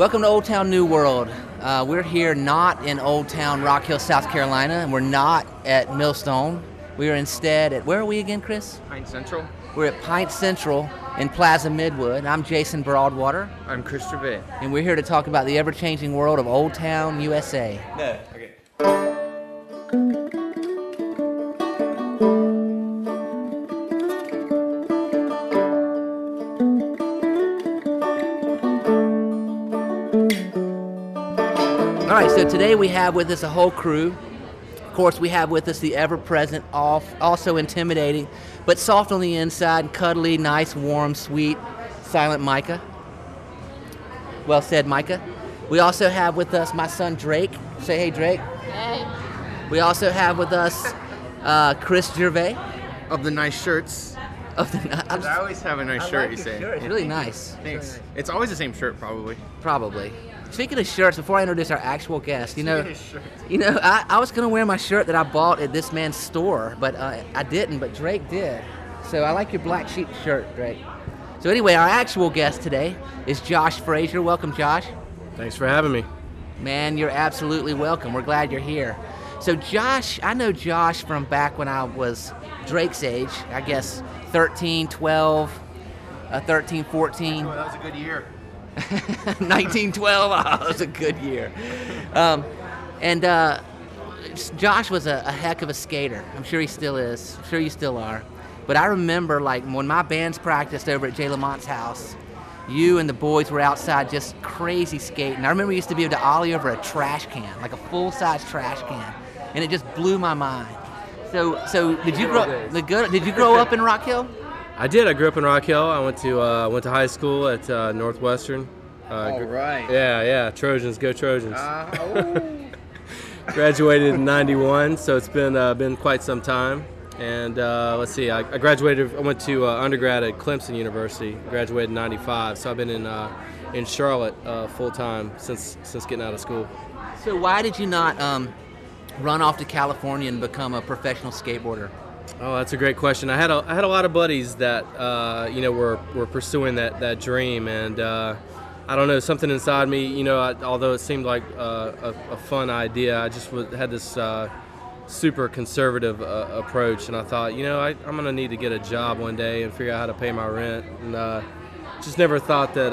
Welcome to Old Town New World. Uh, we're here not in Old Town Rock Hill, South Carolina, and we're not at Millstone. We are instead at, where are we again, Chris? Pint Central. We're at Pint Central in Plaza Midwood. I'm Jason Broadwater, I'm Chris Gervais. and we're here to talk about the ever changing world of Old Town, USA. No. We have with us a whole crew. Of course, we have with us the ever present, off also intimidating, but soft on the inside, cuddly, nice, warm, sweet, silent Micah. Well said, Micah. We also have with us my son Drake. Say hey, Drake. Hey. We also have with us uh, Chris Gervais. Of the nice shirts. Of the, I'm, I always have a nice I shirt. like you say. shirt. It's really nice. Thanks. It's always the same shirt, probably. Probably. Speaking of shirts, before I introduce our actual guest, you know, Speaking of shirts. you know, I, I was gonna wear my shirt that I bought at this man's store, but uh, I didn't. But Drake did. So I like your black sheep shirt, Drake. So anyway, our actual guest today is Josh Frazier. Welcome, Josh. Thanks for having me. Man, you're absolutely welcome. We're glad you're here. So Josh, I know Josh from back when I was Drake's age. I guess 13, 12, uh, 13, 14. that was a good year. 1912. Oh, it was a good year. Um, and uh, Josh was a, a heck of a skater. I'm sure he still is. I'm sure you still are. But I remember, like, when my bands practiced over at Jay Lamont's house, you and the boys were outside just crazy skating. I remember we used to be able to ollie over a trash can, like a full-size trash can, and it just blew my mind. So, so did you grow? days. The good. Did you grow up in Rock Hill? I did. I grew up in Rock Hill. I went to uh, went to high school at uh, Northwestern. Uh, All gr- right. Yeah, yeah. Trojans, go Trojans. Uh, oh. graduated in '91, so it's been uh, been quite some time. And uh, let's see, I, I graduated. I went to uh, undergrad at Clemson University. Graduated in '95, so I've been in uh, in Charlotte uh, full time since since getting out of school. So why did you not um, run off to California and become a professional skateboarder? Oh, that's a great question. I had a, I had a lot of buddies that uh, you know were, were pursuing that, that dream, and uh, I don't know something inside me. You know, I, although it seemed like uh, a, a fun idea, I just was, had this uh, super conservative uh, approach, and I thought, you know, I, I'm gonna need to get a job one day and figure out how to pay my rent, and uh, just never thought that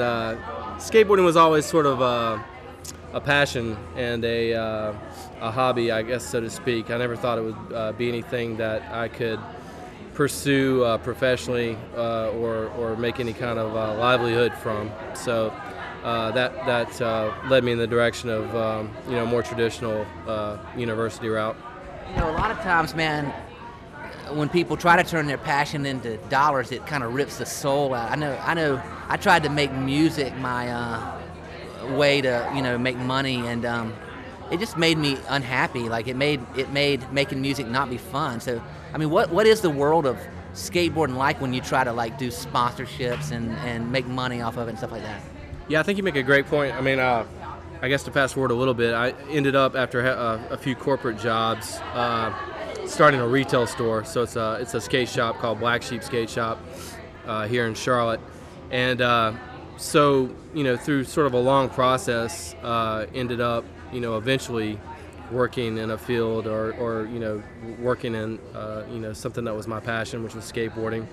skateboarding was always sort of a passion and a, a hobby, I guess, so to speak. I never thought it would uh, be anything that I could pursue uh, professionally uh, or, or make any kind of uh, livelihood from. So uh, that, that uh, led me in the direction of um, you know more traditional university route. You know, a lot of times, man, when people try to turn their passion into dollars, it kind of rips the soul out. I know, I know. I tried to make music my way to, you know, make money, and um, it just made me unhappy. Like it made it made making music not be fun. So, I mean, what what is the world of skateboarding like when you try to like do sponsorships and and make money off of it and stuff like that? Yeah, I think you make a great point. I mean, uh, I guess to fast forward a little bit, I ended up after ha- uh, a few corporate jobs, uh, starting a retail store. So it's a it's a skate shop called Black Sheep Skate Shop uh, here in Charlotte, and uh, so you know through sort of a long process, uh, ended up you know eventually working in a field or, or you know working in uh, you know something that was my passion, which was skateboarding.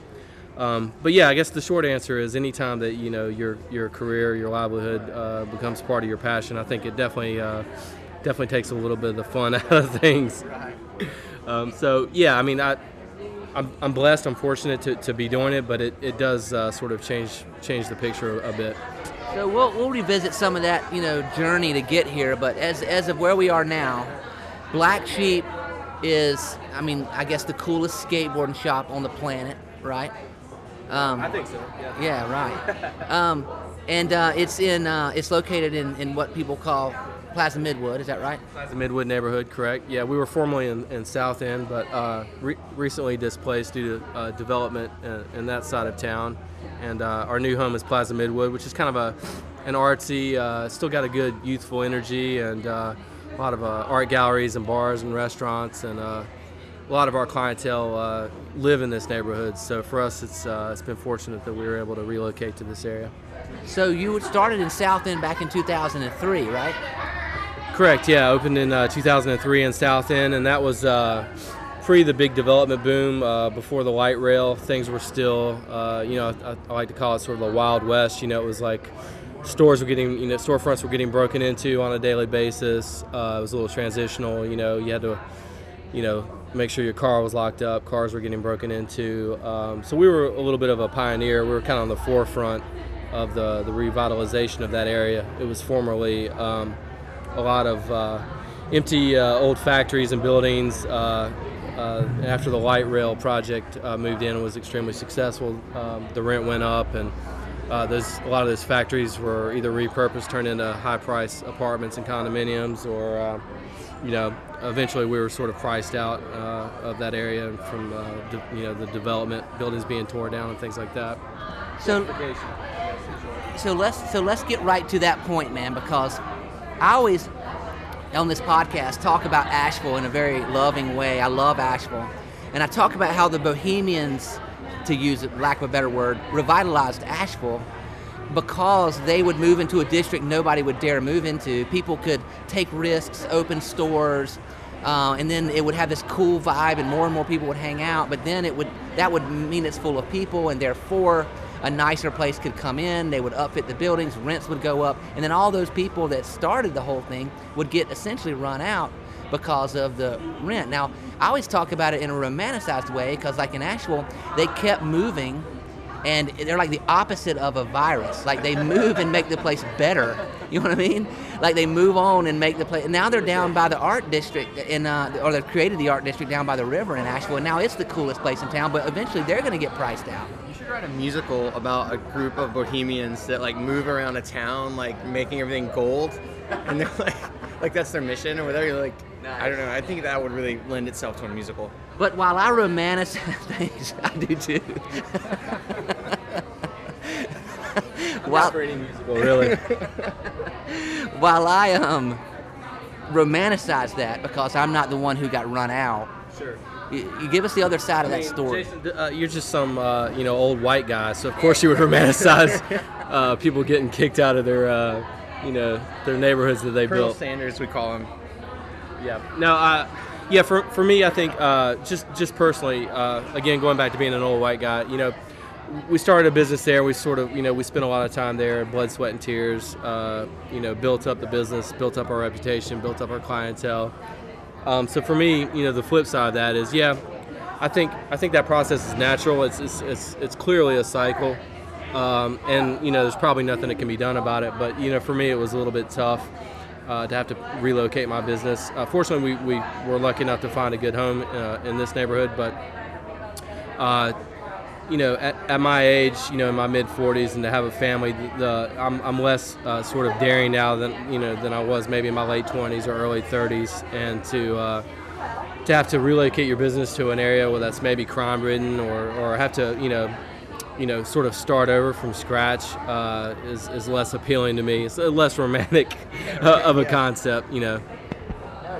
Um, but yeah, I guess the short answer is anytime that you know your your career, your livelihood uh, becomes part of your passion, I think it definitely uh, definitely takes a little bit of the fun out of things. Um, so yeah, I mean, I I'm, I'm blessed, I'm fortunate to, to be doing it, but it, it does uh, sort of change change the picture a bit. So we'll, we'll revisit some of that, you know, journey to get here. But as, as of where we are now, Black Sheep is, I mean, I guess the coolest skateboarding shop on the planet, right? Um, I think so. Yeah. yeah, right. um, and uh, it's in, uh, it's located in, in what people call Plaza Midwood. Is that right? The Midwood neighborhood, correct? Yeah, we were formerly in, in South End, but uh, re- recently displaced due to uh, development in, in that side of town. And uh, our new home is Plaza Midwood, which is kind of a an artsy, uh, still got a good youthful energy, and uh, a lot of uh, art galleries and bars and restaurants, and uh, a lot of our clientele uh, live in this neighborhood. So for us, it's uh, it's been fortunate that we were able to relocate to this area. So you started in South End back in 2003, right? Correct. Yeah, opened in uh, 2003 in South End, and that was uh, pre the big development boom. Uh, before the light rail, things were still, uh, you know, I, I, like to call it sort of the wild west. You know, it was like stores were getting, you know, storefronts were getting broken into on a daily basis. Uh, it was a little transitional. You know, you had to, you know, make sure your car was locked up. Cars were getting broken into. Um, so we were a little bit of a pioneer. We were kind of on the forefront of the the revitalization of that area. It was formerly. Um, a lot of uh, empty uh, old factories and buildings. Uh, uh, after the light rail project uh, moved in and was extremely successful, um, the rent went up, and those, a lot of those factories were either repurposed, turned into high-price apartments and condominiums, or you know, eventually we were sort of priced out of that area from de- you know the development, buildings being torn down, and things like that. So, so let's so let's get right to that point, man, because I always on this podcast talk about Asheville in a very loving way. I love Asheville. And I talk about how the Bohemians, to use lack of a better word, revitalized Asheville because they would move into a district nobody would dare move into. People could take risks, open stores, uh, and then it would have this cool vibe, and more and more people would hang out. But then it would that would mean it's full of people, and therefore a nicer place could come in, they would upfit the buildings, rents would go up, and then all those people that started the whole thing would get essentially run out because of the rent. Now, I always talk about it in a romanticized way because, like in Asheville, they kept moving and they're like the opposite of a virus. Like they move and make the place better. You know what I mean? Like they move on and make the place. Now they're down by the art district in, uh, or they've created the art district down by the river in Asheville. And now it's the coolest place in town. But eventually they're going to get priced out should write a musical about a group of bohemians that like move around a town, like making everything gold, and they're like, like that's their mission or whatever. You're like, nice. I don't know. I think that would really lend itself to a musical. But while I romanticize things, I do too. while, musical, really. while I um romanticize that because I'm not the one who got run out. Sure you, you give us the other side of that story. Jason, uh, you're just some uh, you know old white guy, so of course you would romanticize uh, people getting kicked out of their uh, you know their neighborhoods that they Colonel built. Sanders, we call him. Yeah. Now, uh, yeah, for, for me, I think uh, just just personally, again, going back to being an old white guy, you know, we started a business there. We sort of, you know, we spent a lot of time there, blood, sweat, and tears. Uh, you know, built up the business, built up our reputation, built up our clientele. Um, so for me, you know, the flip side of that is, yeah, I think I think that process is natural. It's it's it's, it's clearly a cycle, um, and you know, there's probably nothing that can be done about it. But you know, for me, it was a little bit tough. Uh, to have to relocate my business. Uh, fortunately, we, we were lucky enough to find a good home uh, in this neighborhood, but uh, you know, at, at, my age, you know, in my mid 40s, and to have a family, the, I'm, I'm less uh, sort of daring now than you know than I was maybe in my late 20s or early 30s, and to uh, to have to relocate your business to an area where that's maybe crime ridden, or, or have to you know you know sort of start over from scratch uh, is, is less appealing to me. It's less romantic uh, of a concept, you know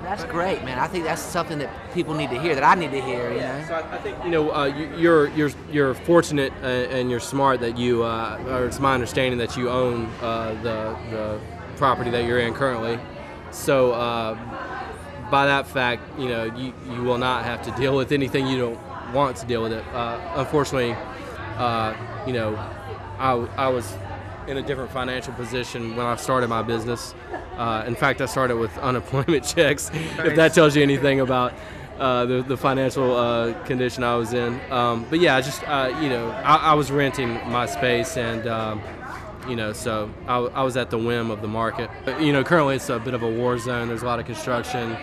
that's great, man. I think that's something that people need to hear, that I need to hear. You know. So I, think you know uh, you, are you're you're fortunate uh, and you're smart that you, uh, or it's my understanding that you own uh, the the property that you're in currently. So uh, by that fact, you know you you will not have to deal with anything you don't want to deal with it. Uh, unfortunately, you know, I I was in a different financial position when I started my business. Uh, in fact, I started with unemployment checks, nice. if that tells you anything about uh, the, the financial uh, condition I was in. Um, but yeah, just, uh, you know, I, I, was renting my space and, um, you know, so I, I, was at the whim of the market. But, you know, currently it's a bit of a war zone. There's a lot of construction.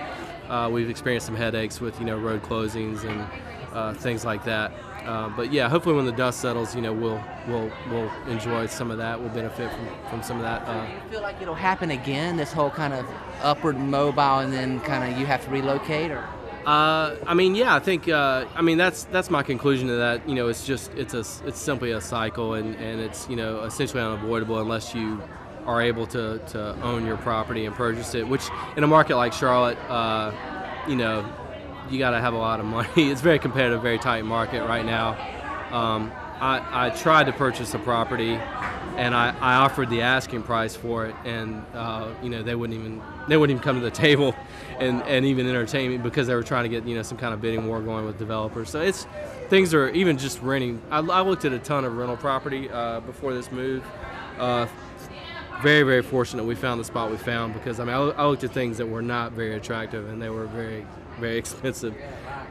Uh, we've experienced some headaches with, you know, road closings and uh, things like that. Uh, but yeah, hopefully when the dust settles, you know, we'll we'll we'll enjoy some of that. We'll benefit from, from some of that. Uh, you feel like it'll happen again? This whole kind of upward mobile, and then kind of you have to relocate, or? Uh, I mean, yeah, I think. Uh, I mean, that's that's my conclusion to that. You know, it's just it's a it's simply a cycle, and, and it's you know essentially unavoidable unless you are able to, to own your property and purchase it. Which in a market like Charlotte, uh, you know, you got to have a lot of money. It's very competitive, very tight market right now. Um, I, I, tried to purchase a property, and I, I offered the asking price for it, and uh, you know they wouldn't even they wouldn't even come to the table, and, and even entertain me because they were trying to get you know some kind of bidding war going with developers. So it's things are even just renting. I, I looked at a ton of rental property uh, before this move. Uh, very very fortunate we found the spot we found because I mean I, I looked at things that were not very attractive and they were very very expensive.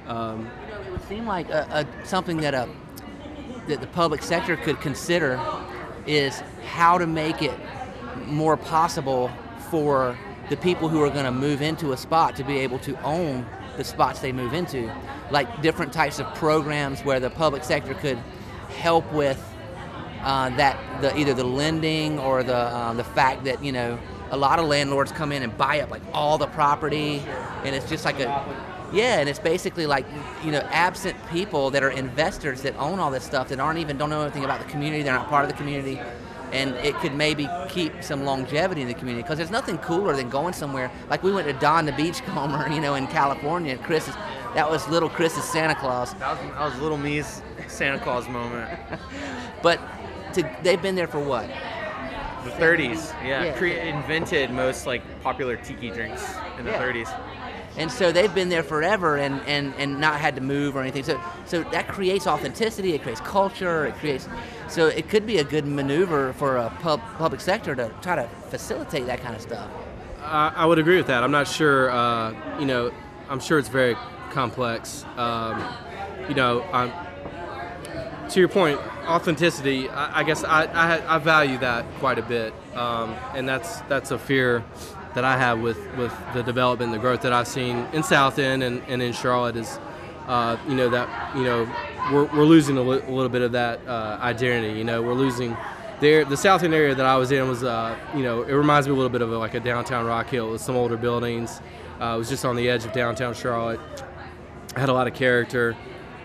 Um, it would seem like a, a, something that a that the public sector could consider is how to make it more possible for the people who are going to move into a spot to be able to own the spots they move into, like different types of programs where the public sector could help with uh, that the either the lending or the uh, the fact that you know a lot of landlords come in and buy up like all the property, and it's just like a yeah, and it's basically like you know absent people that are investors that own all this stuff that aren't even don't know anything about the community. They're not part of the community, and it could maybe keep some longevity in the community because there's nothing cooler than going somewhere like we went to Don the Beachcomber, you know, in California. Chris's that was little Chris's Santa Claus. That was, that was little me's Santa Claus moment. but to, they've been there for what? The 30s, yeah. yeah. Cre- invented most like popular tiki drinks in the yeah. 30s. And so they've been there forever and, and, and not had to move or anything. So so that creates authenticity. It creates culture. It creates so it could be a good maneuver for a pub, public sector to try to facilitate that kind of stuff. Uh, I would agree with that. I'm not sure. Uh, you know, I'm sure it's very complex. Um, you know, I'm, to your point, authenticity. I, I guess I, I, I, value that quite a bit, um, and that's that's a fear that I have with, with the development, the growth that I've seen in South End and, and in Charlotte is, uh, you know, that you know we're, we're losing a, li- a little bit of that uh, identity. You know, we're losing. There, the South End area that I was in was, uh, you know, it reminds me a little bit of a, like a downtown Rock Hill with some older buildings. Uh, it was just on the edge of downtown Charlotte. Had a lot of character.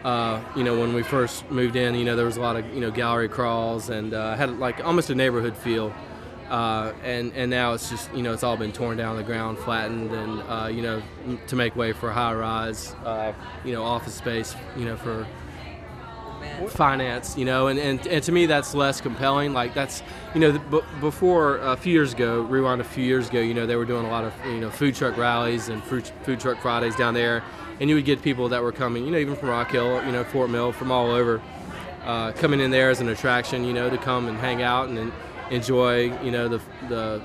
Uh, you know, when we first moved in, you know, there was a lot of, you know, gallery crawls and uh, had like almost a neighborhood feel. Uh, and and now it's just you know it's all been torn down the ground, flattened, and uh, you know to make way for high rise, uh, you know office space, you know for finance, you know, and, and, and to me that's less compelling. Like that's, you know, b- before a few years ago, rewind a few years ago, you know, they were doing a lot of you know food truck rallies and food, food truck Fridays down there, and you would get people that were coming, you know, even from Rock Hill, you know, Fort Mill, from all over, uh, coming in there as an attraction, you know, to come and hang out and, and enjoy, you know, the the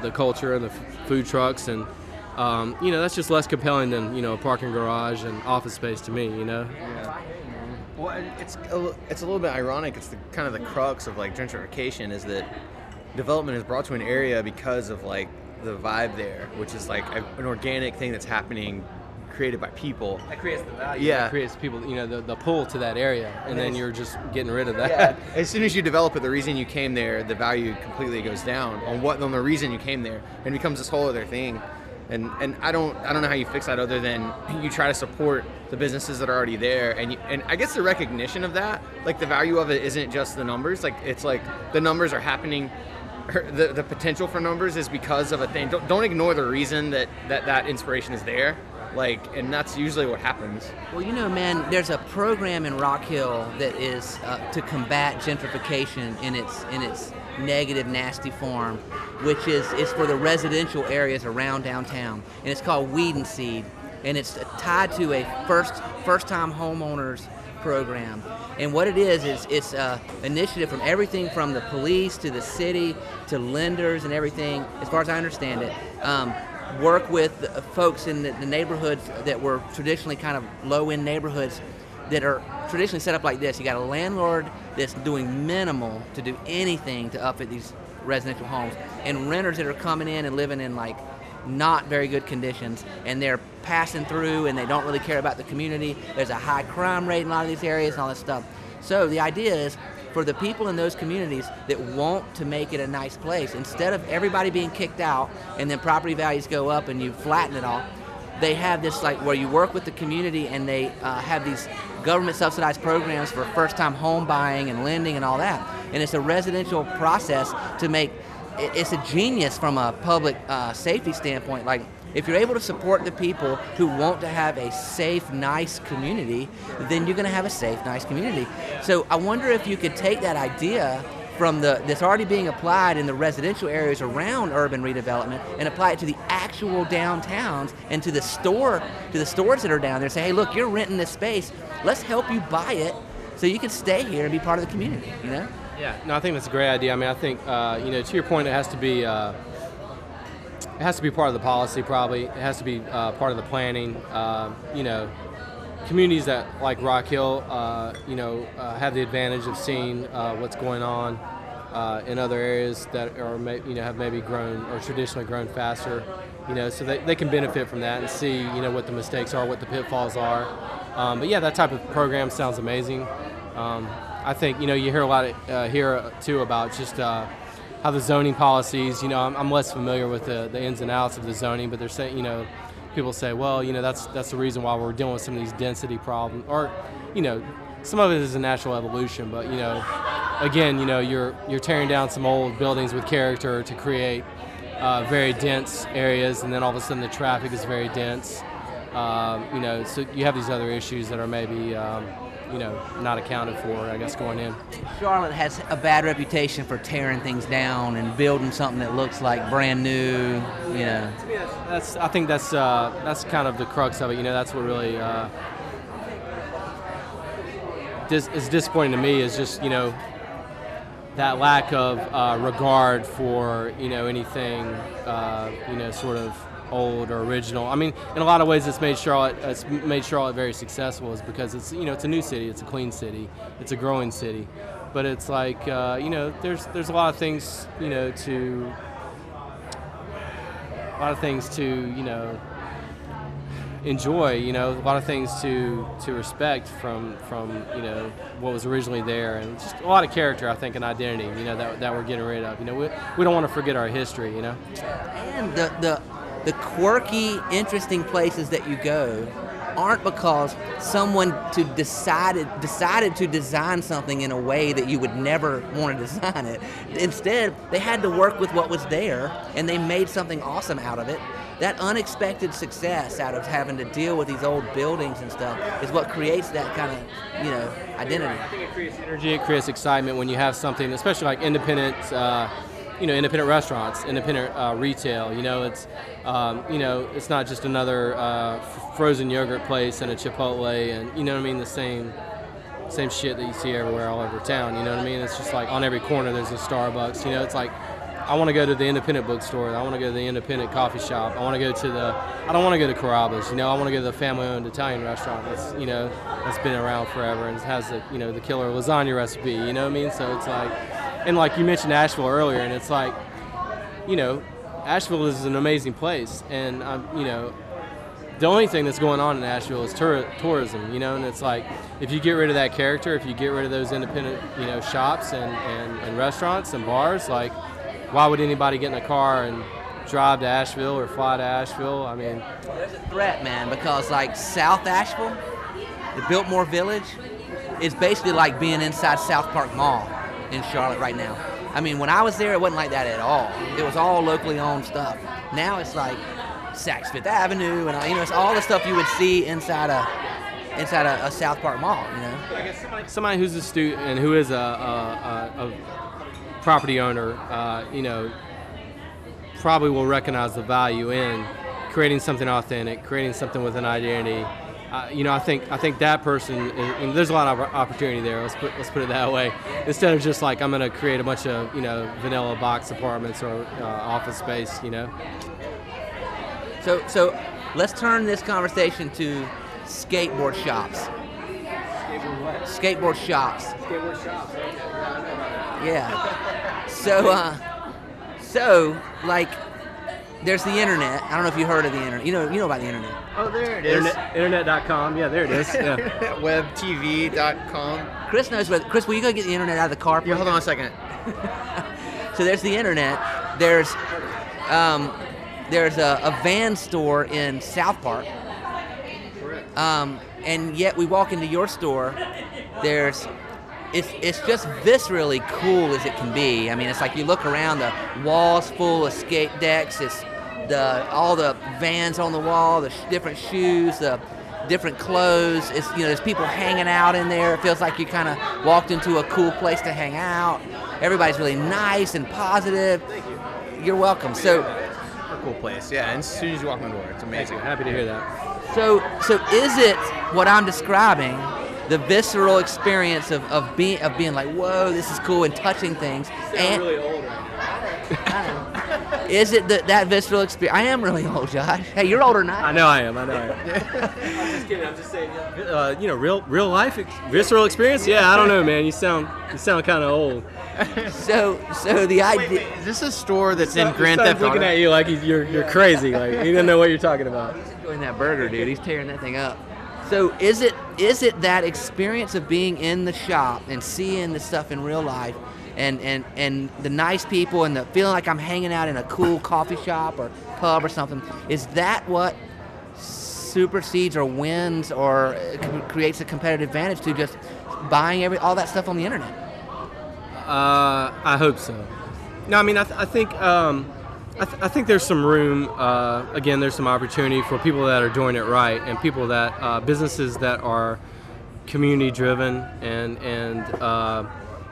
the culture and the f- food trucks and. Um, you know that's just less compelling than you know a parking garage and office space to me. You know. Yeah. Well, it's a, it's a little bit ironic. It's the kind of the crux of like gentrification is that development is brought to an area because of like the vibe there, which is like a, an organic thing that's happening created by people. That creates the value. Yeah. That creates people, you know, the, the pull to that area, and, and then you're just getting rid of that. Yeah. As soon as you develop it, the reason you came there, the value completely goes down on what on the reason you came there, and becomes this whole other thing. And and I don't I don't know how you fix that other than you try to support the businesses that are already there, and you, and I guess the recognition of that, like the value of it, isn't just the numbers. Like it's like the numbers are happening er, the, the potential for numbers is because of a thing. Don't, don't ignore the reason that, that that inspiration is there like and that's usually what happens. Well you know man there's a program in rock hill that is uh, to combat gentrification in its in its negative nasty form which is is for the residential areas around downtown and it's called weed and seed and it's tied to a first first time homeowners program. And what it is is it's an initiative from everything from the police to the city to lenders and everything as far as i understand it. Um, work with folks in the, the neighborhoods that were traditionally kind of low end neighborhoods that are traditionally set up like this. You got a landlord that's doing minimal to do anything to upfit these residential homes, and renters that are coming in and living in like not very good conditions, and they're passing through and they don't really care about the community. There's a high crime rate in a lot of these areas and all this stuff. So the idea is for the people in those communities that want to make it a nice place, instead of everybody being kicked out and then property values go up and you flatten it all, they have this like where you work with the community and they uh, have these government subsidized programs for first time home buying and lending and all that. And it's a residential process to make it's a genius from a public uh, safety standpoint. Like if you're able to support the people who want to have a safe, nice community, then you're going to have a safe, nice community. So I wonder if you could take that idea from the that's already being applied in the residential areas around urban redevelopment and apply it to the actual downtowns and to the store to the stores that are down there. Say, hey, look, you're renting this space. Let's help you buy it so you can stay here and be part of the community. You know? Yeah. No, I think that's a great idea. I mean, I think uh, you know, to your point, it has to be. Uh, it has to be part of the policy, probably. It has to be uh, part of the planning. Uh, you know, communities that like Rock Hill, uh, you know, uh, have the advantage of seeing uh, what's going on uh, in other areas that are, you know, have maybe grown or traditionally grown faster. You know, so they, they can benefit from that and see, you know, what the mistakes are, what the pitfalls are. Um, but yeah, that type of program sounds amazing. Um, I think you know you hear a lot of, here too about just how the zoning policies. You know, I'm, I'm less familiar with the, the ins and outs of the zoning, but they're saying you know people say, well, you know, that's that's the reason why we're dealing with some of these density problems, or, you know, some of it is a natural evolution, but you know, again, you know, you're you're tearing down some old buildings with character to create uh, very dense areas, and then all of a sudden the traffic is very dense. Um, you know, so you have these other issues that are maybe. Um, you know, not accounted for, I guess, going in. Charlotte has a bad reputation for tearing things down and building something that looks like brand new. You know, that's I think that's uh, that's kind of the crux of it. You know, that's what really uh, dis- is disappointing to me is just you know that lack of uh, regard for you know anything uh, you know sort of old or original. I mean, in a lot of ways, it's made Charlotte it's made Charlotte very successful, is because it's you know it's a new city, it's a clean city, it's a growing city, but it's like uh, you know there's there's a lot of things you know to a lot of things to you know enjoy you know a lot of things to to respect from from you know what was originally there and just a lot of character i think and identity you know that, that we're getting rid of. You know we, we don't want to forget our history you know? And the the the quirky, interesting places that you go aren't because someone to decided decided to design something in a way that you would never want to design it. Instead, they had to work with what was there and they made something awesome out of it. That unexpected success out of having to deal with these old buildings and stuff is what creates that kind of, you know, identity. I think it creates energy, it creates excitement when you have something, especially like independent uh, you know independent restaurants, independent uh, retail. You know, it's um, you know it's not just another uh, frozen yogurt place and a Chipotle, and you know what I mean. The same same shit that you see everywhere all over town. You know what I mean? It's just like on every corner there's a Starbucks. You know, it's like I want to go to the independent bookstore. I want to go to the independent coffee shop. I want to go to the. I don't want to go to Carrabba's. You know, I want to go to the family-owned Italian restaurant that's you know that's been around forever and has the you know the killer lasagna recipe. You know what I mean? So it's like and like you mentioned Asheville earlier, and it's like, you know, Asheville is an amazing place, and um, you know, the only thing that's going on in Asheville is tourism, you know, and it's like if you get rid of that character, if you get rid of those independent, you know, shops and, and, and restaurants and bars, like, why would anybody get in a car and drive to Asheville or fly to Asheville? I mean, there's a threat, man, because like South Asheville, the Biltmore Village, is basically like being inside South Park Mall in Charlotte right now. I mean, when I was there, it wasn't like that at all. It was all locally owned stuff. Now it's like Saks Fifth Avenue, and you know, it's all the stuff you would see inside a inside a, a South Park mall. You know, I guess somebody, somebody who's a student and who is a, a, a, a property owner, uh, you know, probably will recognize the value in creating something authentic, creating something with an identity uh, you know, I think I think that person, is, there's a lot of opportunity there. Let's put let's put it that way. Instead of just like I'm going to create a bunch of you know vanilla box apartments or uh, office space, you know. So so let's turn this conversation to skateboard shops. Skateboard, what? skateboard shops. Skateboard shops. Yeah. So uh, so like there's the internet. I don't know if you heard of the internet. You know, you know about the internet. Oh, there it is. Internet, internet.com. Yeah, there it is. Yeah. Webtv.com. Chris knows where. Chris, will you go get the internet out of the car? Yeah, hold on a second. so there's the internet. There's um, there's a, a, van store in South Park. Um, and yet we walk into your store. There's it's it's just viscerally cool as it can be. I mean, it's like you look around, the walls full of skate decks. It's the all the vans on the wall, the sh- different shoes, the different clothes. It's you know, there's people hanging out in there. It feels like you kind of walked into a cool place to hang out. Everybody's really nice and positive. Thank you. You're welcome. So, A cool place. Yeah, and as soon as you walk in the door, it's amazing. Happy to hear that. so, so is it what I'm describing? The visceral experience of, of being of being like, whoa, this is cool, and touching things, and old. Is it that that visceral experience? I am really old, Josh. Hey, you're older than I. I know I am. I know I am. I'm just kidding. I'm just saying. Uh, you know, real real life ex- visceral experience. Yeah, I don't know, man. You sound you sound kind of old. So, so the idea. Is this a store that's in He Grand started Theft looking at you like he's, you're you're crazy. Like he doesn't know what you're talking about. He's enjoying that burger, dude. He's tearing that thing up. So is it is it that experience of being in the shop and seeing the stuff in real life, and and and the nice people and the feeling like I'm hanging out in a cool coffee shop or pub or something? Is that what supersedes or wins or uh, creates a competitive advantage to just buying every all that stuff on the internet? Uh, I hope so. No, I mean, I, th- I think um, I, th- I think there's some room. Uh, again, there's some opportunity for people that are doing it right and people that uh, businesses that are community driven and and uh,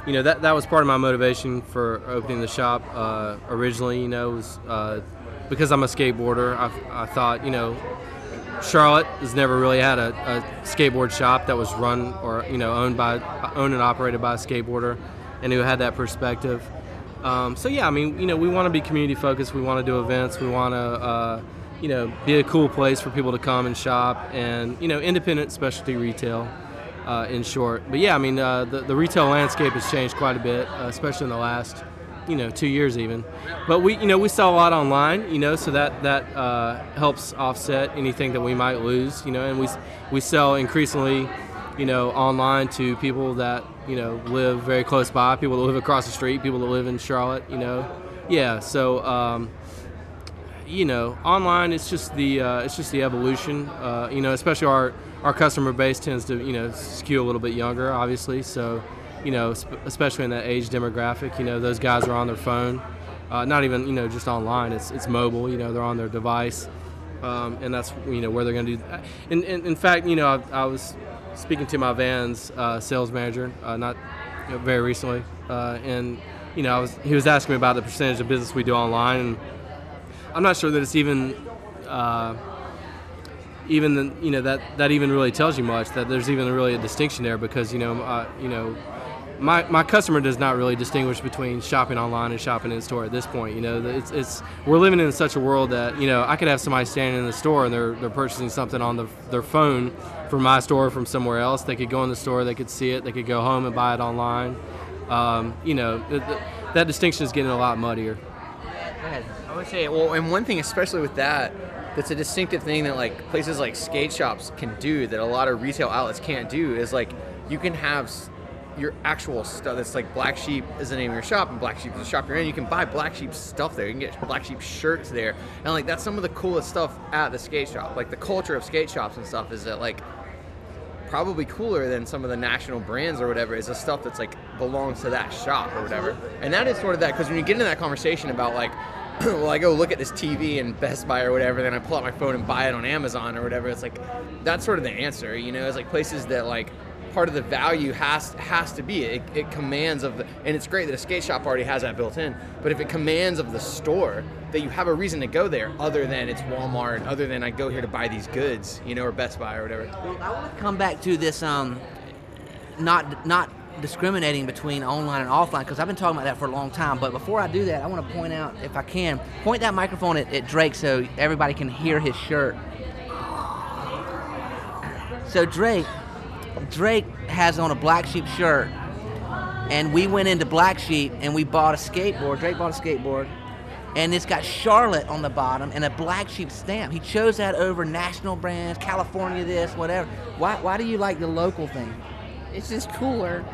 you know that that was part of my motivation for opening the shop uh, originally. You know, was uh, because I'm a skateboarder. I, I thought you know Charlotte has never really had a, a skateboard shop that was run or you know owned by owned and operated by a skateboarder, and who had that perspective. Um, so yeah, I mean, you know, we want to be community focused. We want to do events. We want to, uh, you know, be a cool place for people to come and shop, and you know, independent specialty retail. Uh, in short, but yeah, I mean, uh, the, the retail landscape has changed quite a bit, uh, especially in the last you know two years even. But we you know we sell a lot online you know so that that uh, helps offset anything that we might lose you know and we we sell increasingly you know online to people that you know live very close by people that live across the street people that live in charlotte you know. Yeah so um, you know, online it's just the uh, it's just the evolution. Uh, you know, especially our our customer base tends to you know skew a little bit younger, obviously. So, you know, sp- especially in that age demographic, you know, those guys are on their phone, uh, not even you know just online. It's it's mobile. You know, they're on their device, um, and that's you know where they're going to do. In, in in fact, you know, I, I was speaking to my Vans uh, sales manager uh, not you know, very recently, uh, and you know, I was he was asking me about the percentage of business we do online. And, I'm not sure that it's even uh, even the, you know that that even really tells you much that there's even really a distinction there because you know uh, you know my, my customer does not really distinguish between shopping online and shopping in store at this point. You know, it's, it's we're living in such a world that you know I could have somebody standing in the store and they're they're purchasing something on the, their phone from my store or from somewhere else. They could go in the store, they could see it, they could go home and buy it online. Um, you know, th- th- that distinction is getting a lot muddier. I would say, well, and one thing, especially with that, that's a distinctive thing that like places like skate shops can do that a lot of retail outlets can't do is like you can have your actual stuff. That's like Black Sheep is the name of your shop, and Black Sheep is the shop you're in. You can buy Black Sheep stuff there. You can get Black Sheep shirts there, and like that's some of the coolest stuff at the skate shop. Like the culture of skate shops and stuff is that like probably cooler than some of the national brands or whatever is the stuff that's like belongs to that shop or whatever. And that is sort of that because when you get into that conversation about like, well, I go look at this TV in Best Buy or whatever, then I pull out my phone and buy it on Amazon or whatever. It's like that's sort of the answer, you know. It's like places that like part of the value has has to be it, it commands of the, and it's great that a skate shop already has that built in but if it commands of the store that you have a reason to go there other than it's walmart other than i go here to buy these goods you know or best buy or whatever Well, I want to come back to this um, not not discriminating between online and offline because I've been talking about that for a long time. But before I do that, I want to point out, if I can, point that microphone at, at Drake so everybody can hear his shirt. So Drake, Drake has on a Black Sheep shirt, and we went into Black Sheep and we bought a skateboard. Drake bought a skateboard, and it's got Charlotte on the bottom and a Black Sheep stamp. He chose that over national brands, California this, whatever. Why, why do you like the local thing? It's just cooler.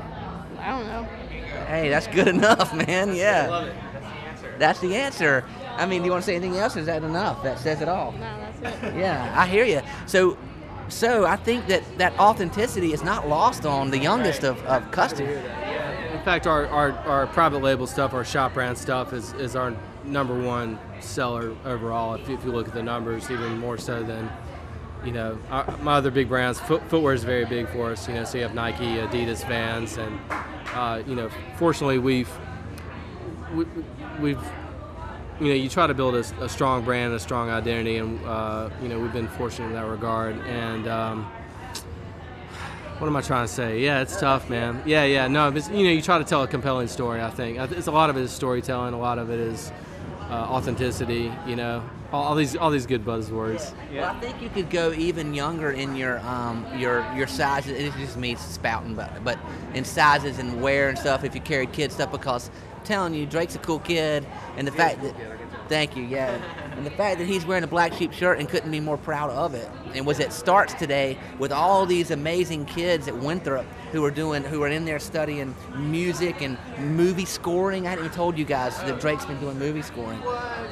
I don't know. Hey, that's good enough, man. Yeah. That's the answer. That's the answer. I mean, do you want to say anything else? Is that enough? That says it all. No, that's it. Yeah, I hear you. So, so I think that that authenticity is not lost on the youngest of, of customers. In fact, our, our, our private label stuff, our shop brand stuff, is, is our number one seller overall. If you, if you look at the numbers, even more so than you know, our, my other big brands, foot, footwear is very big for us. You know, so you have Nike, Adidas, Vans, and uh, you know, fortunately we've we, we've you know you try to build a, a, strong brand, a strong identity, and uh, you know we've been fortunate in that regard. And um, what am I trying to say? Yeah, it's tough, man. Yeah, yeah. No, you know you try to tell a compelling story. I think it's a lot of it is storytelling. A lot of it is uh, authenticity. You know, all, all, these all these good buzzwords. Yeah. Well, I think you could go even younger in your um, your your sizes. It's just me spouting, but but in sizes and wear and stuff. If you carry kid stuff, because I'm telling you, Drake's a cool kid, and the fact that thank you, yeah, and the fact that he's wearing a black sheep shirt and couldn't be more proud of it, and was at starts today with all these amazing kids at Winthrop who are doing who are in there studying music and movie scoring. I hadn't even told you guys that Drake's been doing movie scoring.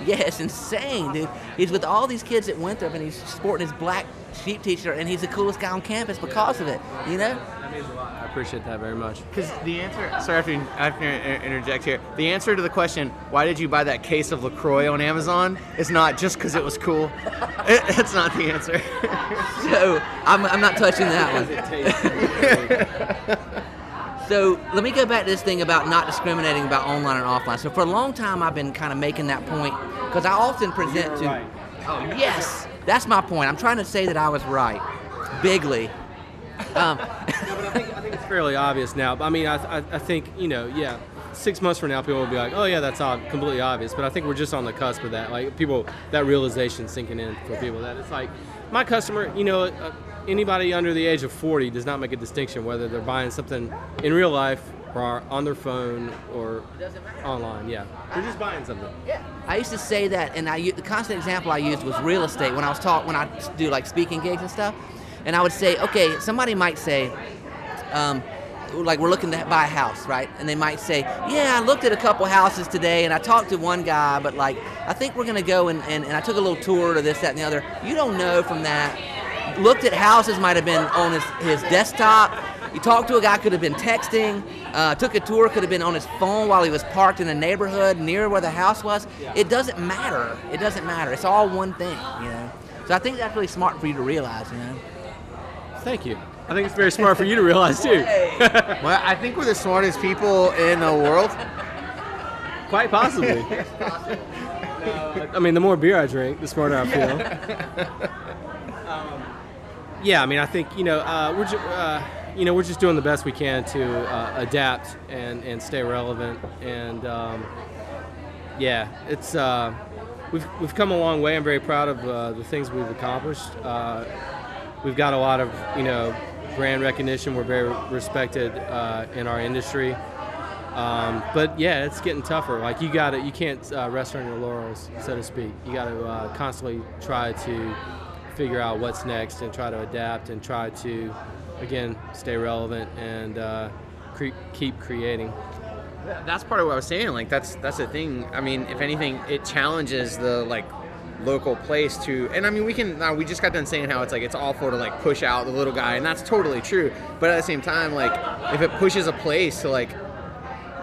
Yeah, it's insane, dude. He's with all these kids at Winthrop and he's sporting his black sheep t-shirt and he's the coolest guy on campus because of it. You know? That means a lot. I appreciate that very much. Because the answer, sorry, I have, to, I have to interject here. The answer to the question, why did you buy that case of LaCroix on Amazon, is not just because it was cool. it, that's not the answer. so I'm, I'm not touching that one. so let me go back to this thing about not discriminating about online and offline. So for a long time, I've been kind of making that point because I often present You're to. Right. Oh yes, that's my point. I'm trying to say that I was right, bigly. Um, no, but I think, I think it's fairly obvious now. I mean, I, I, I, think you know, yeah. Six months from now, people will be like, "Oh yeah, that's all completely obvious." But I think we're just on the cusp of that. Like people, that realization sinking in for people that it's like, my customer, you know, uh, anybody under the age of 40 does not make a distinction whether they're buying something in real life or on their phone or online. Yeah, they're just buying something. Yeah. I used to say that, and I the constant example I used was real estate when I was taught when I do like speaking gigs and stuff and I would say, okay, somebody might say, um, like we're looking to buy a house, right? And they might say, yeah, I looked at a couple houses today, and I talked to one guy, but like I think we're gonna go and, and, and I took a little tour to this, that, and the other. You don't know from that. Looked at houses might have been on his, his desktop. You talked to a guy, could have been texting. Uh, took a tour, could have been on his phone while he was parked in the neighborhood near where the house was. It doesn't matter. It doesn't matter. It's all one thing, you know. So I think that's really smart for you to realize, you know. Thank you. I think it's very smart for you to realize too. well, I think we're the smartest people in the world. Quite possibly. no, I mean, the more beer I drink, the smarter I feel. um, yeah, I mean, I think you know uh, we're ju- uh, you know we're just doing the best we can to uh, adapt and and stay relevant and um, yeah, it's uh, we've we've come a long way. I'm very proud of uh, the things we've accomplished uh, we've got a lot of you know brand recognition. We're very respected uh, in our industry. Um, but yeah, it's getting tougher. Like you got to, you can't uh, rest on your laurels, so to speak. You got to constantly try to figure out what's next and try to adapt and try to, again, stay relevant and uh, cre- keep creating. That's part of what I was saying. Like that's that's the thing. I mean, if anything, it challenges the like local place to and i mean we can now we just got done saying how it's like it's awful to like push out the little guy and that's totally true but at the same time like if it pushes a place to like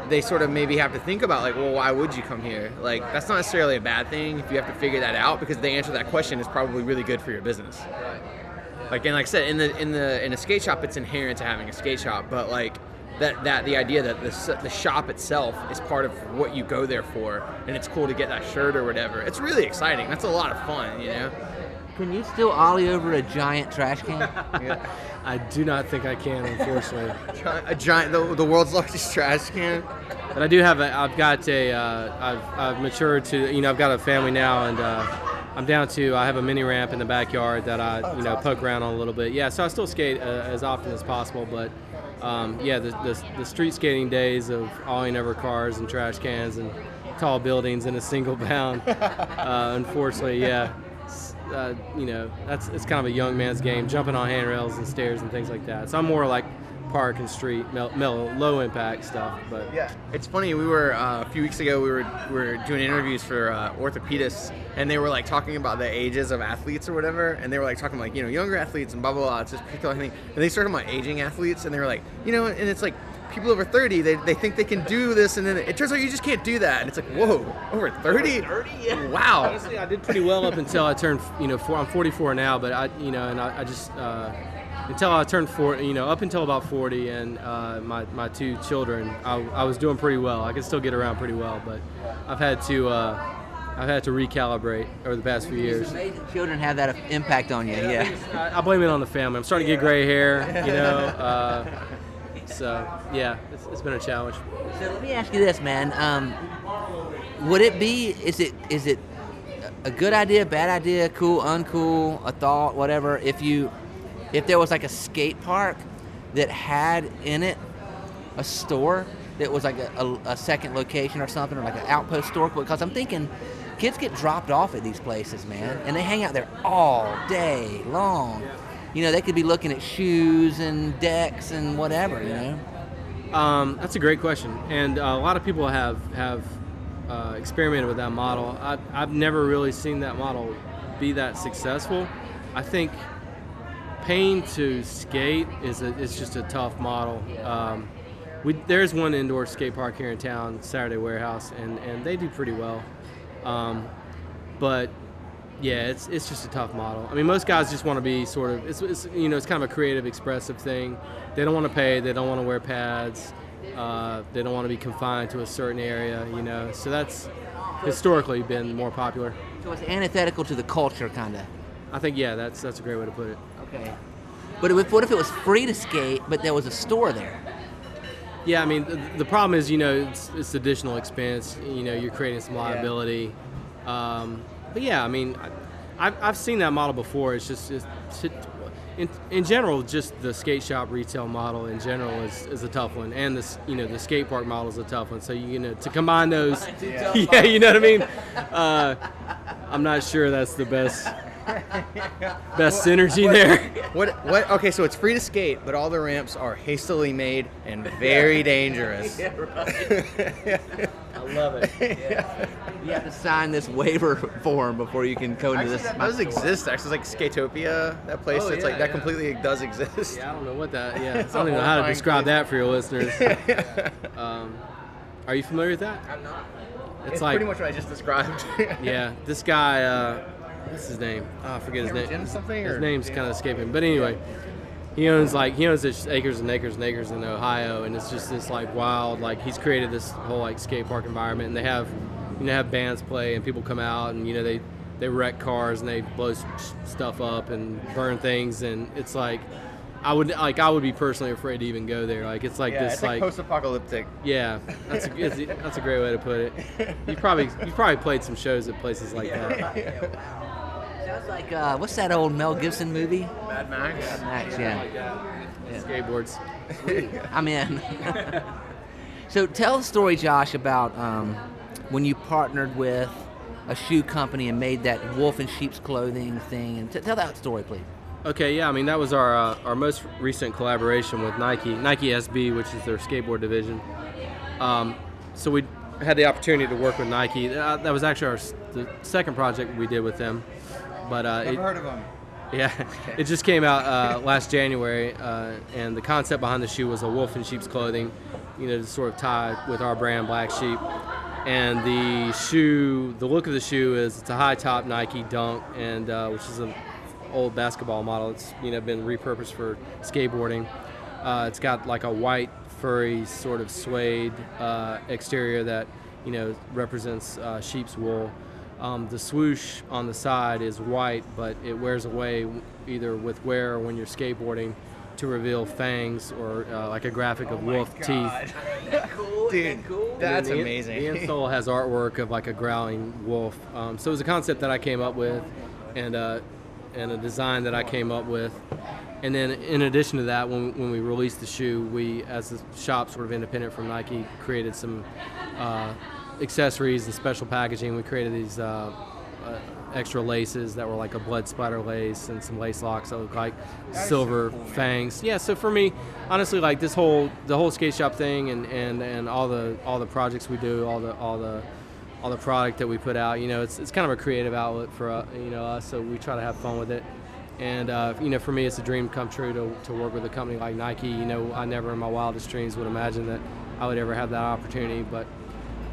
they sort of maybe have to think about like well why would you come here like that's not necessarily a bad thing if you have to figure that out because the answer to that question is probably really good for your business right. Like and like i said in the in the in a skate shop it's inherent to having a skate shop but like that that the idea that the, the shop itself is part of what you go there for, and it's cool to get that shirt or whatever. It's really exciting. That's a lot of fun, you know. Can you still ollie over a giant trash can? yeah. I do not think I can, unfortunately. a giant, the, the world's largest trash can. But I do have a. I've got a. Uh, I've I've matured to. You know, I've got a family now, and uh, I'm down to. I have a mini ramp in the backyard that I, you know, poke around on a little bit. Yeah, so I still skate uh, as often as possible, but um, yeah, the, the, the, street skating days of ollieing over cars and trash cans and tall buildings in a single bound, uh, unfortunately, yeah, uh, you know, that's it's kind of a young man's game, jumping on handrails and stairs and things like that. So I'm more like park and street, mellow, low impact stuff. But yeah, it's funny. We were uh, a few weeks ago. We were we were doing interviews for uh, orthopedists, and they were like talking about the ages of athletes or whatever, and they were like talking like you know younger athletes and blah blah blah. It's this particular thing, and they started about aging athletes, and they were like you know, and it's like people over 30 they, they think they can do this and then it turns out you just can't do that and it's like whoa over 30 wow Honestly, I did pretty well up until I turned, you know, four, I'm 44 now, but I, you know, and I, I just, uh, until I turned 40, you know, up until about 40 and uh, my, my two children, I, I was doing pretty well. I could still get around pretty well, but I've had to, uh, I've had to recalibrate over the past few years. Children have that impact on you. Yeah. I, I blame it on the family. I'm starting to get gray hair, you know, uh, so yeah, it's, it's been a challenge. So let me ask you this, man. Um, would it be? Is it? Is it a good idea? Bad idea? Cool? Uncool? A thought? Whatever. If you, if there was like a skate park that had in it a store that was like a, a, a second location or something, or like an outpost store, because I'm thinking. Kids get dropped off at these places, man, and they hang out there all day long. You know, they could be looking at shoes and decks and whatever, you know. Um, that's a great question, and uh, a lot of people have have uh, experimented with that model. I, I've never really seen that model be that successful. I think paying to skate is a, is just a tough model. Um, we, there's one indoor skate park here in town, Saturday Warehouse, and, and they do pretty well. Um, but yeah, it's it's just a tough model. I mean, most guys just want to be sort of it's, it's you know it's kind of a creative, expressive thing. They don't want to pay. They don't want to wear pads. Uh, they don't want to be confined to a certain area. You know, so that's historically been more popular. So it's antithetical to the culture, kind of. I think yeah, that's that's a great way to put it. Okay. But if, what if it was free to skate, but there was a store there? Yeah, I mean the, the problem is you know it's, it's additional expense. You know, you're creating some liability. Um, but yeah, I mean, I, I've, I've seen that model before. It's just it's, in, in general, just the skate shop retail model in general is, is a tough one, and this you know the skate park model is a tough one. So you, you know to combine those, yeah, you know what I mean. Uh, I'm not sure that's the best best synergy there. what what okay so it's free to skate but all the ramps are hastily made and very dangerous I love it. You have to sign this waiver form before you can go into Actually, this. that does exist actually it's like skatopia that place Oh, it's yeah, like that yeah. completely does exist Yeah, I don't know what that. Yeah, I don't even know how to describe place. that for your listeners. um, are you familiar with that? i'm not It's, it's like pretty much what i just described yeah, this guy. Uh, what's his name? Oh, I forget his name. Jim something, His or- name's kind of escaping. But anyway, he owns like he owns this acres and acres and acres in Ohio, and it's just this like wild. Like he's created this whole like skate park environment, and they have you know have bands play and people come out and you know they they wreck cars and they blow stuff up and burn things, and it's like. I would like I would be personally afraid to even go there. Like it's like yeah this it's like, post-apocalyptic yeah, that's a, that's a great way to put it. You probably you probably played some shows at places like that. Sounds like uh, what's that old Mel Gibson movie? mad max Mad Max, yeah. Skateboards. I'm in. so tell the story, Josh, about um, when you partnered with a shoe company and made that wolf in sheep's clothing thing. And t- tell that story, please. Okay, yeah, I mean that was our uh, our most recent collaboration with Nike, Nike SB, which is their skateboard division. Um, so we had the opportunity to work with Nike. Uh, that was actually our the second project we did with them, but uh, it, heard of them Yeah, it just came out uh, last January, uh, and the concept behind the shoe was a wolf in sheep's clothing, you know, to sort of tie with our brand Black Sheep. And the shoe, the look of the shoe is it's a high top Nike Dunk, and uh, which is an old basketball model. It's you know been repurposed for skateboarding. Uh, it's got like a white furry sort of suede uh, exterior that you know represents uh, sheep's wool. Um, the swoosh on the side is white, but it wears away either with wear or when you're skateboarding to reveal fangs or uh, like a graphic of wolf teeth. dude that's the, amazing The insole has artwork of like a growling wolf. Um, so it was a concept that I came up with, and uh, and a design that I came up with. And then in addition to that, when, when we released the shoe, we, as a shop sort of independent from Nike, created some uh, accessories and special packaging. We created these uh, uh, extra laces that were like a blood splatter lace and some lace locks that look like silver fangs. Yeah, so for me, honestly, like this whole the whole skate shop thing and, and, and all the all the projects we do, all the all the all the product that we put out, you know, it's, it's kind of a creative outlet for uh, you know us. So we try to have fun with it. and uh, you know, for me, it's a dream come true to, to work with a company like Nike. You know, I never in my wildest dreams would imagine that I would ever have that opportunity. But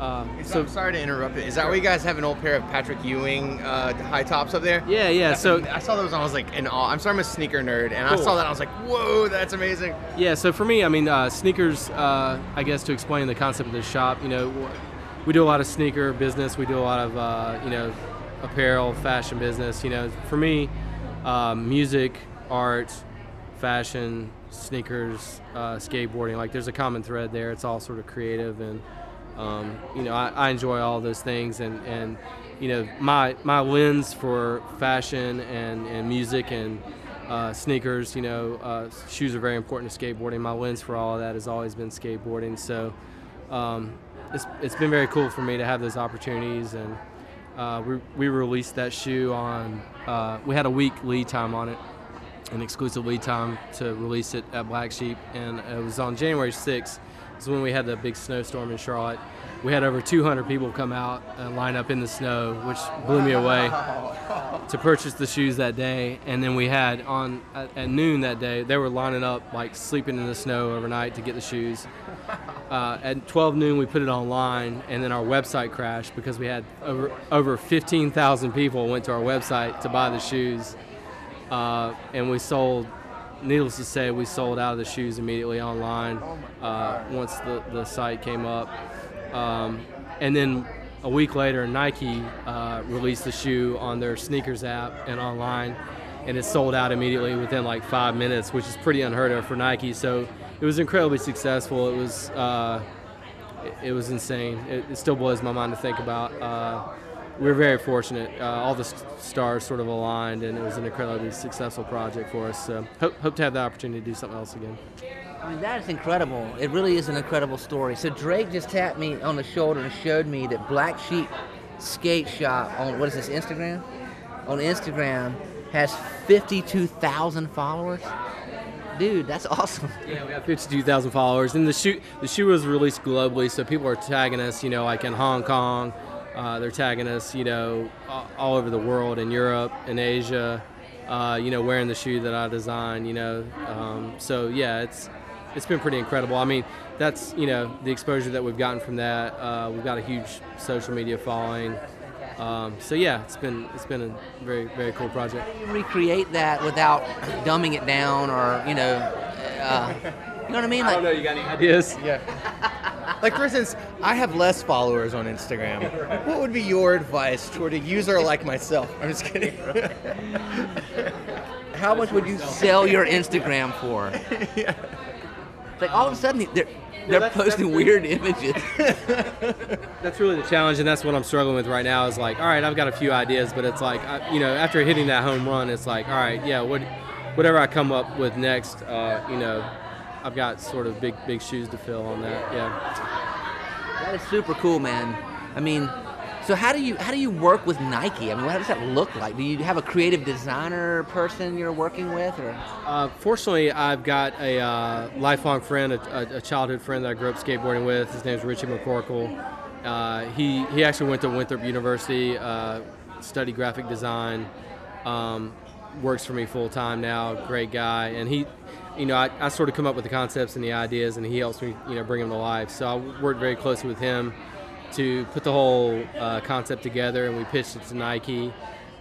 uh, So I'm sorry to interrupt it. Is that where you guys have an old pair of Patrick Ewing uh, high tops up there? yeah, yeah. That's So I saw those and I was like in awe. I'm sorry, I'm a sneaker nerd, and I saw that and I was like, whoa, that's amazing. Yeah, so for me, I mean, uh, sneakers, uh, I guess to explain the concept of the shop, you know, we do a lot of sneaker business, we do a lot of, uh, you know, apparel, fashion business. You know, for me, uh, music, art, fashion, sneakers, uh, skateboarding, like there's a common thread there. It's all sort of creative and, um, you know, I, I enjoy all those things and, and you know, my, my lens for fashion and, and music and uh, sneakers, you know, uh, shoes are very important to skateboarding. My lens for all of that has always been skateboarding. So um, it's, it's been very cool for me to have those opportunities. And uh, we, we released that shoe on, uh, we had a week lead time on it, an exclusive lead time to release it at Black Sheep. And it was on January 6th, is when we had the big snowstorm in Charlotte. We had over 200 people come out and line up in the snow, which blew me away to purchase the shoes that day, and then we had on at, at noon that day they were lining up like sleeping in the snow overnight to get the shoes. Uh, at 12 noon we put it online, and then our website crashed because we had over over 15,000 people went to our website to buy the shoes, uh, and we sold. Needless to say, we sold out of the shoes immediately online uh, once the, the site came up. Um, and then a week later, Nike uh, released the shoe on their sneakers app and online, and it sold out immediately within like five minutes, which is pretty unheard of for Nike. So it was incredibly successful. It was uh, it, was insane. It, it still blows my mind to think about. We were very fortunate. Uh, all the st- stars sort of aligned, and it was an incredibly successful project for us. So hope, hope to have the opportunity to do something else again. I mean, that is incredible. It really is an incredible story. So Drake just tapped me on the shoulder and showed me that Black Sheep Skate Shop on what is this Instagram? On Instagram has 52,000 followers. Dude, that's awesome. Yeah, we have 52,000 followers, and the shoe the shoe was released globally, so people are tagging us. You know, like in Hong Kong, uh, they're tagging us. You know, all, all over the world, in Europe, in Asia. Uh, you know, wearing the shoe that I designed. You know, um, so yeah, it's it's been pretty incredible. I mean, that's you know the exposure that we've gotten from that. Uh, we've got a huge social media following. Um, so yeah, it's been it's been a very very cool project. You recreate that without dumbing it down or, you know, uh, you know what I mean? Like, you got any ideas? Yeah. like for instance, I have less followers on Instagram. What would be your advice toward a user like myself? I'm just kidding. how much would you sell your Instagram for? Like all of a sudden they're they're that's- posting that's- weird images. That's really the challenge, and that's what I'm struggling with right now. Is like, all right, I've got a few ideas, but it's like, I, you know, after hitting that home run, it's like, all right, yeah, what, whatever I come up with next, uh, you know, I've got sort of big, big shoes to fill on that. Yeah. That is super cool, man. I mean, so how do you how do you work with Nike? I mean, what does that look like? Do you have a creative designer person you're working with, or Uh, fortunately, I've got a uh, lifelong friend, a, a, a childhood friend that I grew up skateboarding with. His name's Richie McCorkle. Uh, he he actually went to Winthrop University, uh, studied graphic design. Um, works for me full time now. Great guy, and he, you know, I, I sort of come up with the concepts and the ideas, and he helps me, you know, bring them to life. So I worked very closely with him to put the whole uh, concept together, and we pitched it to Nike.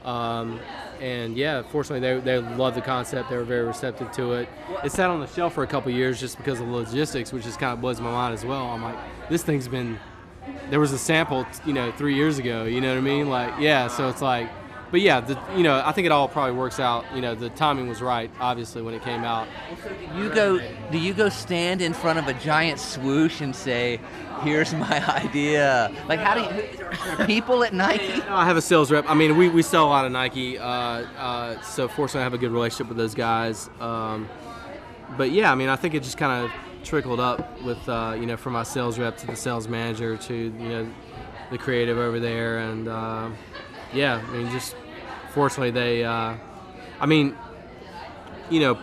Um, and yeah, fortunately, they, they loved the concept. They were very receptive to it. It sat on the shelf for a couple years just because of logistics, which just kind of blows my mind as well. I'm like, this thing's been. There was a sample, you know, three years ago. You know what I mean? Like, yeah. So it's like, but yeah, the, you know, I think it all probably works out. You know, the timing was right, obviously, when it came out. you go do you go stand in front of a giant swoosh and say, "Here's my idea"? Like, how do you? People at Nike? I have a sales rep. I mean, we, we sell a lot of Nike, uh, uh, so fortunately, I have a good relationship with those guys. Um, but yeah, I mean, I think it just kind of trickled up with uh, you know from my sales rep to the sales manager to you know the creative over there, and uh, yeah, I mean, just fortunately they, uh, I mean, you know,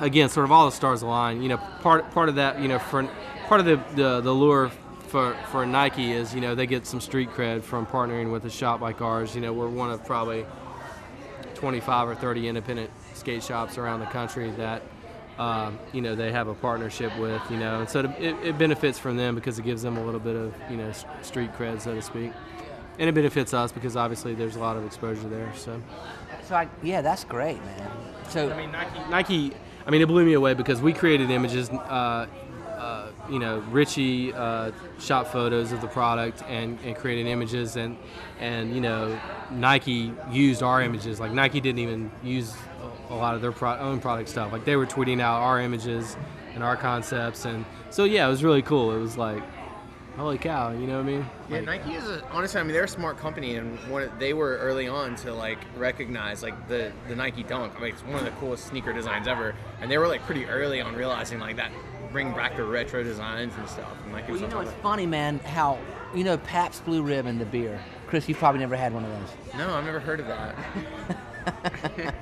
again, sort of all the stars align. You know, part part of that, you know, for part of the the, the lure for for Nike is you know they get some street cred from partnering with a shop like ours. You know, we're one of probably 25 or 30 independent skate shops around the country that um, you know they have a partnership with. You know, and so it, it benefits from them because it gives them a little bit of you know street cred, so to speak. And it benefits us because obviously there's a lot of exposure there. So. So I, yeah, that's great, man. So I mean, Nike. Nike. I mean, it blew me away because we created images. Uh, uh, you know, Richie uh, shot photos of the product and, and created images, and and you know, Nike used our images. Like Nike didn't even use a, a lot of their pro- own product stuff. Like they were tweeting out our images and our concepts, and so yeah, it was really cool. It was like, holy cow, you know what I mean? Yeah, Like- Nike is a, honestly. I mean, they're a smart company, and one, they were early on to like recognize like the the Nike Dunk. I mean, it's one of the coolest sneaker designs ever, and they were like pretty early on realizing like that bring back the retro designs and stuff. And like, well, you know, it's of funny, man. How you know Pabst Blue Ribbon, the beer. Chris, you've probably never had one of those. No, I've never heard of that.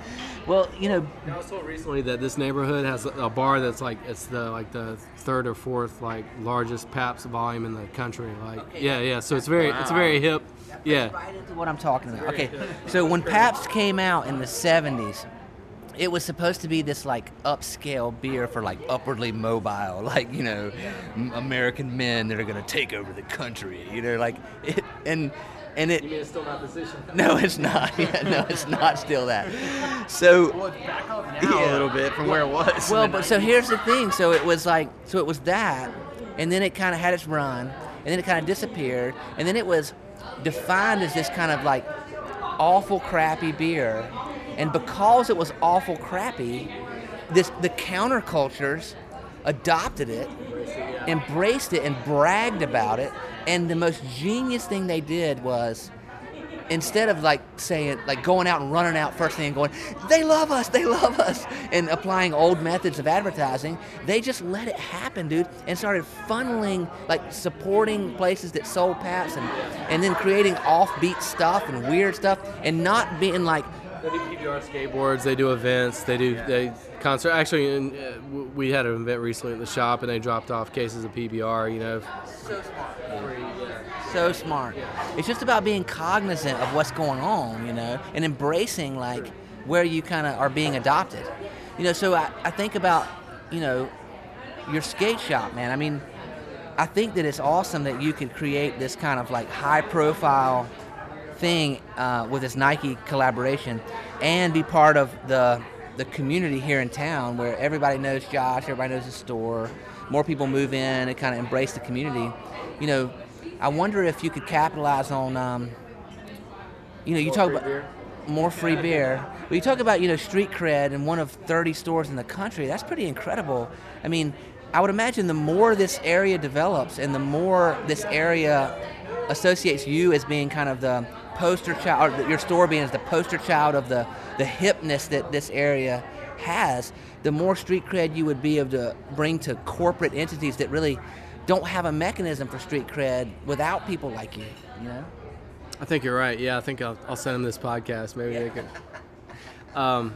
Well, you know, I was told recently that this neighborhood has a bar that's like it's the like the third or fourth like largest Pabst volume in the country. Like yeah, yeah. So it's very it's very hip. Yeah. right into what I'm talking about. Okay, so when Pabst came out in the 70s, it was supposed to be this like upscale beer for like upwardly mobile, like you know, American men that are gonna take over the country. You know, like it, and and it. You mean it's still not position. No, it's not. Yeah, no, it's not still that. So Now a little bit from where it was. Well, but so here's the thing. So it was like, so it was that, and then it kind of had its run, and then it kind of disappeared, and then it was defined as this kind of like awful crappy beer, and because it was awful crappy, this the countercultures adopted it, embraced it, and bragged about it, and the most genius thing they did was instead of like saying like going out and running out first thing and going they love us they love us and applying old methods of advertising they just let it happen dude and started funneling like supporting places that sold Pabst and and then creating offbeat stuff and weird stuff and not being like They do PBR skateboards. They do events. They do they concert. Actually, in, uh, we had an event recently at the shop, and they dropped off cases of PBR. You know, so smart. So smart. It's just about being cognizant of what's going on, you know, and embracing like where you kind of are being adopted. You know, so I, I think about, you know, your skate shop, man. I mean, I think that it's awesome that you could create this kind of like high profile thing uh, with this Nike collaboration and be part of the the community here in town where everybody knows Josh, everybody knows the store, more people move in and kind of embrace the community. You know, I wonder if you could capitalize on, um, you know, you talk about more free beer. But you talk about, you know, street cred in one of 30 stores in the country. That's pretty incredible. I mean, I would imagine the more this area develops and the more this area associates you as being kind of the poster child, or your store being as the poster child of the, the hipness that this area has, the more street cred you would be able to bring to corporate entities that really don't have a mechanism for street cred without people like you, you know? I think you're right. Yeah, I think I'll, I'll send them this podcast. Maybe they could. Um,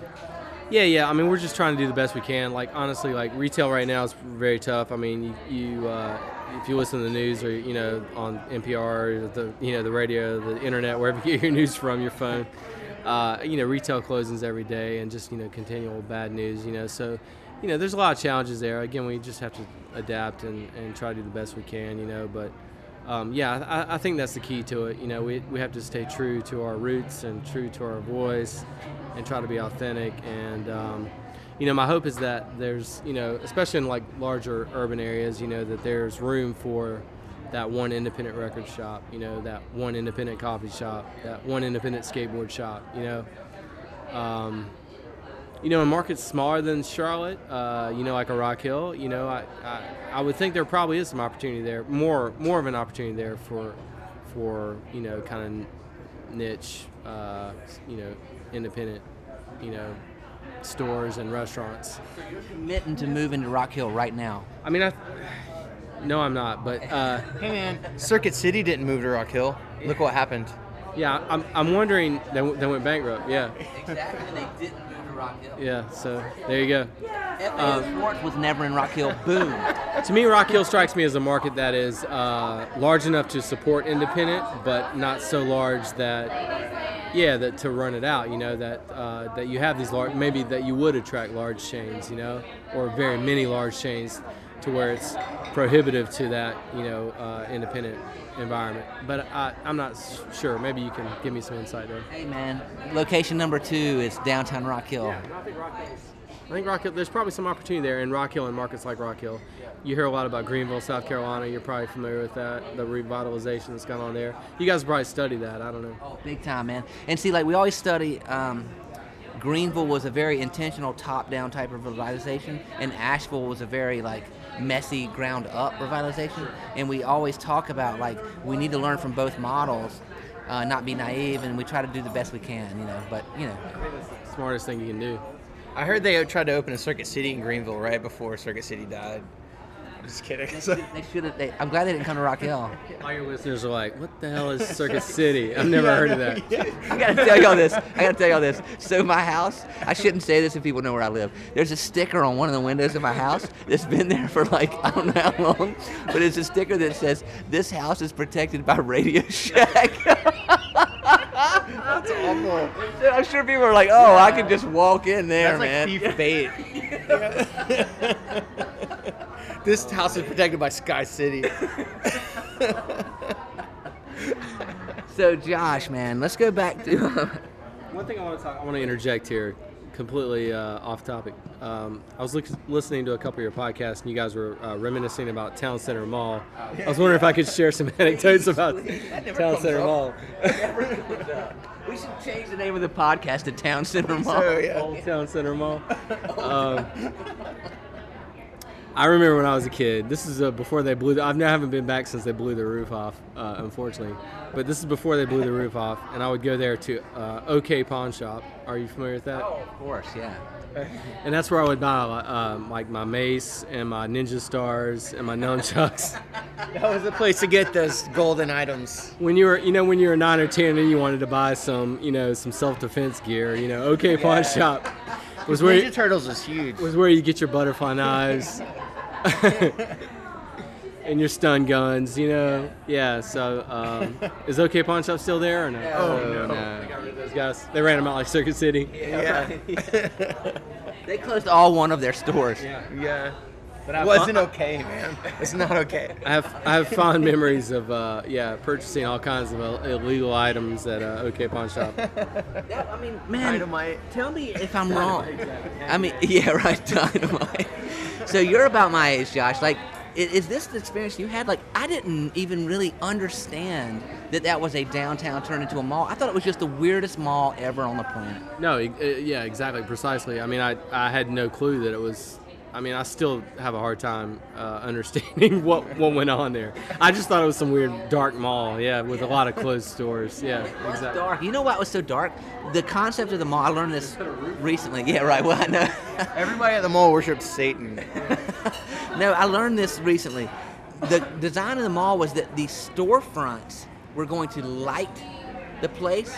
yeah, yeah. I mean, we're just trying to do the best we can. Like honestly, like retail right now is very tough. I mean, you, you uh, if you listen to the news or you know on NPR, the you know the radio, the internet, wherever you get your news from, your phone. Uh, you know, retail closings every day and just you know continual bad news. You know, so you know there's a lot of challenges there. Again, we just have to adapt and, and try to do the best we can. You know, but um, yeah, I, I think that's the key to it. You know, we, we have to stay true to our roots and true to our voice and try to be authentic. And, um, you know, my hope is that there's, you know, especially in like larger urban areas, you know, that there's room for that one independent record shop, you know, that one independent coffee shop, that one independent skateboard shop, you know. Um, you know, in markets smaller than Charlotte, uh, you know, like a Rock Hill, you know, I, I, I would think there probably is some opportunity there, more more of an opportunity there for, for you know, kind of niche, uh, you know, independent, you know, stores and restaurants. you're Committing to moving to Rock Hill right now. I mean, I, no, I'm not, but uh, hey man, Circuit City didn't move to Rock Hill. Look what happened. yeah, I'm, I'm wondering they, w- they went bankrupt. Yeah, Exactly, and they didn't move to Rock Hill. yeah. So there you go. FAO Schwarz was never in Rock Hill. Boom. To me, Rock Hill strikes me as a market that is uh, large enough to support independent, but not so large that yeah, that to run it out, you know, that uh, that you have these large, maybe that you would attract large chains, you know, or very many large chains, to where it's prohibitive to that, you know, uh, independent environment. But I, I'm not sure. Maybe you can give me some insight there. Hey man, location number two is downtown Rock Hill. I think Rock Hill. I think Rock Hill. There's probably some opportunity there in Rock Hill and markets like Rock Hill. You hear a lot about Greenville, South Carolina. You're probably familiar with that, the revitalization that's gone on there. You guys probably study that. I don't know. Oh, big time, man. And see, like we always study. Um, Greenville was a very intentional top-down type of revitalization, and Asheville was a very like messy ground-up revitalization. And we always talk about like we need to learn from both models, uh, not be naive, and we try to do the best we can, you know. But you know, Smartest thing you can do. I heard they tried to open a Circuit City in Greenville right before Circuit City died. Just kidding. they should have. They, I'm glad they didn't come to Rock Hill. All your listeners are like, "What the hell is Circuit City? I've never heard of that." I gotta tell y'all this. I gotta tell y'all this. So my house, I shouldn't say this if people know where I live. There's a sticker on one of the windows of my house that's been there for like I don't know how long, but it's a sticker that says this house is protected by Radio Shack. That's awful. I'm sure people are like, oh, I could just walk in there, That's like man. thief bait. this house is protected by Sky City. so Josh, man, let's go back to. One thing I want to talk, I want to interject here, completely uh, off topic. Um, I was look, listening to a couple of your podcasts, and you guys were uh, reminiscing about Town Center Mall. I was wondering if I could share some anecdotes about Town Center up. Mall. we should change the name of the podcast to Town Center Mall. So yeah. Old Town Center Mall. Um, I remember when I was a kid. This is uh, before they blew. The, I've never haven't been back since they blew the roof off, uh, unfortunately. But this is before they blew the roof off, and I would go there to uh, OK Pawn Shop. Are you familiar with that? Oh, Of course, yeah. And that's where I would buy um, like my mace and my ninja stars and my nunchucks. That was the place to get those golden items. when you were, you know, when you were nine or ten and you wanted to buy some, you know, some self-defense gear, you know, OK Pawn Shop was where Ninja Turtles was huge. was where you get your butterfly knives and your stun guns, you know. Yeah. So um, is OK Pawn Shop still there or no? Oh, no. They got rid of those guys. They ran them out like Circuit City. Yeah. They closed all one of their stores. yeah. But I Wasn't okay, man. It's not okay. I have I have fond memories of uh, yeah purchasing all kinds of illegal items at uh, OK Pawn Shop. Yeah, I mean, man, Dynamite. tell me if I'm wrong. I mean, yeah, right, dynamite. So you're about my age, Josh. Like, i- is this the experience you had? Like, I didn't even really understand that that was a downtown turned into a mall. I thought it was just the weirdest mall ever on the planet. No, e- uh, yeah, exactly, precisely. I mean, I I had no clue that it was. I mean, I still have a hard time uh, understanding what what went on there. I just thought it was some weird dark mall, yeah, with a lot of closed stores. Yeah, exactly. dark. You know what was so dark? The concept of the mall. I learned this recently. Yeah, right. Well, I know. Everybody at the mall worships Satan. No, I learned this recently. The design of the mall was that the storefronts were going to light the place.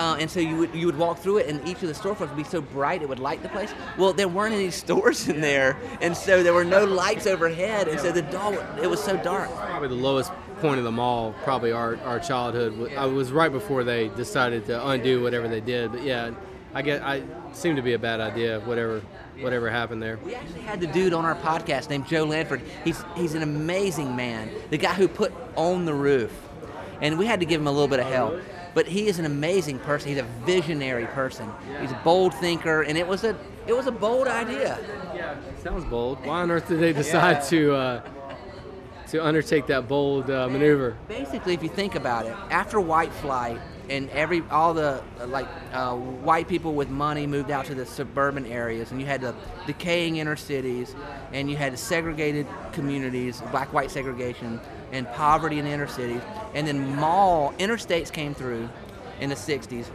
Uh, and so you would you would walk through it, and each of the storefronts would be so bright it would light the place. Well, there weren't any stores in there, and so there were no lights overhead, and so the doll it was so dark. Probably the lowest point of the mall, probably our, our childhood. I was right before they decided to undo whatever they did. But yeah, I get I seemed to be a bad idea. Whatever whatever happened there. We actually had the dude on our podcast named Joe Lanford. He's he's an amazing man. The guy who put on the roof, and we had to give him a little bit of help. But he is an amazing person. He's a visionary person. He's a bold thinker, and it was a it was a bold idea. Yeah, sounds bold. Why on earth did they decide to uh, to undertake that bold uh, maneuver? Basically, if you think about it, after white flight and every all the like uh, white people with money moved out to the suburban areas, and you had the decaying inner cities, and you had segregated communities, black-white segregation, and poverty in the inner cities, and then mall interstates came through in the '60s,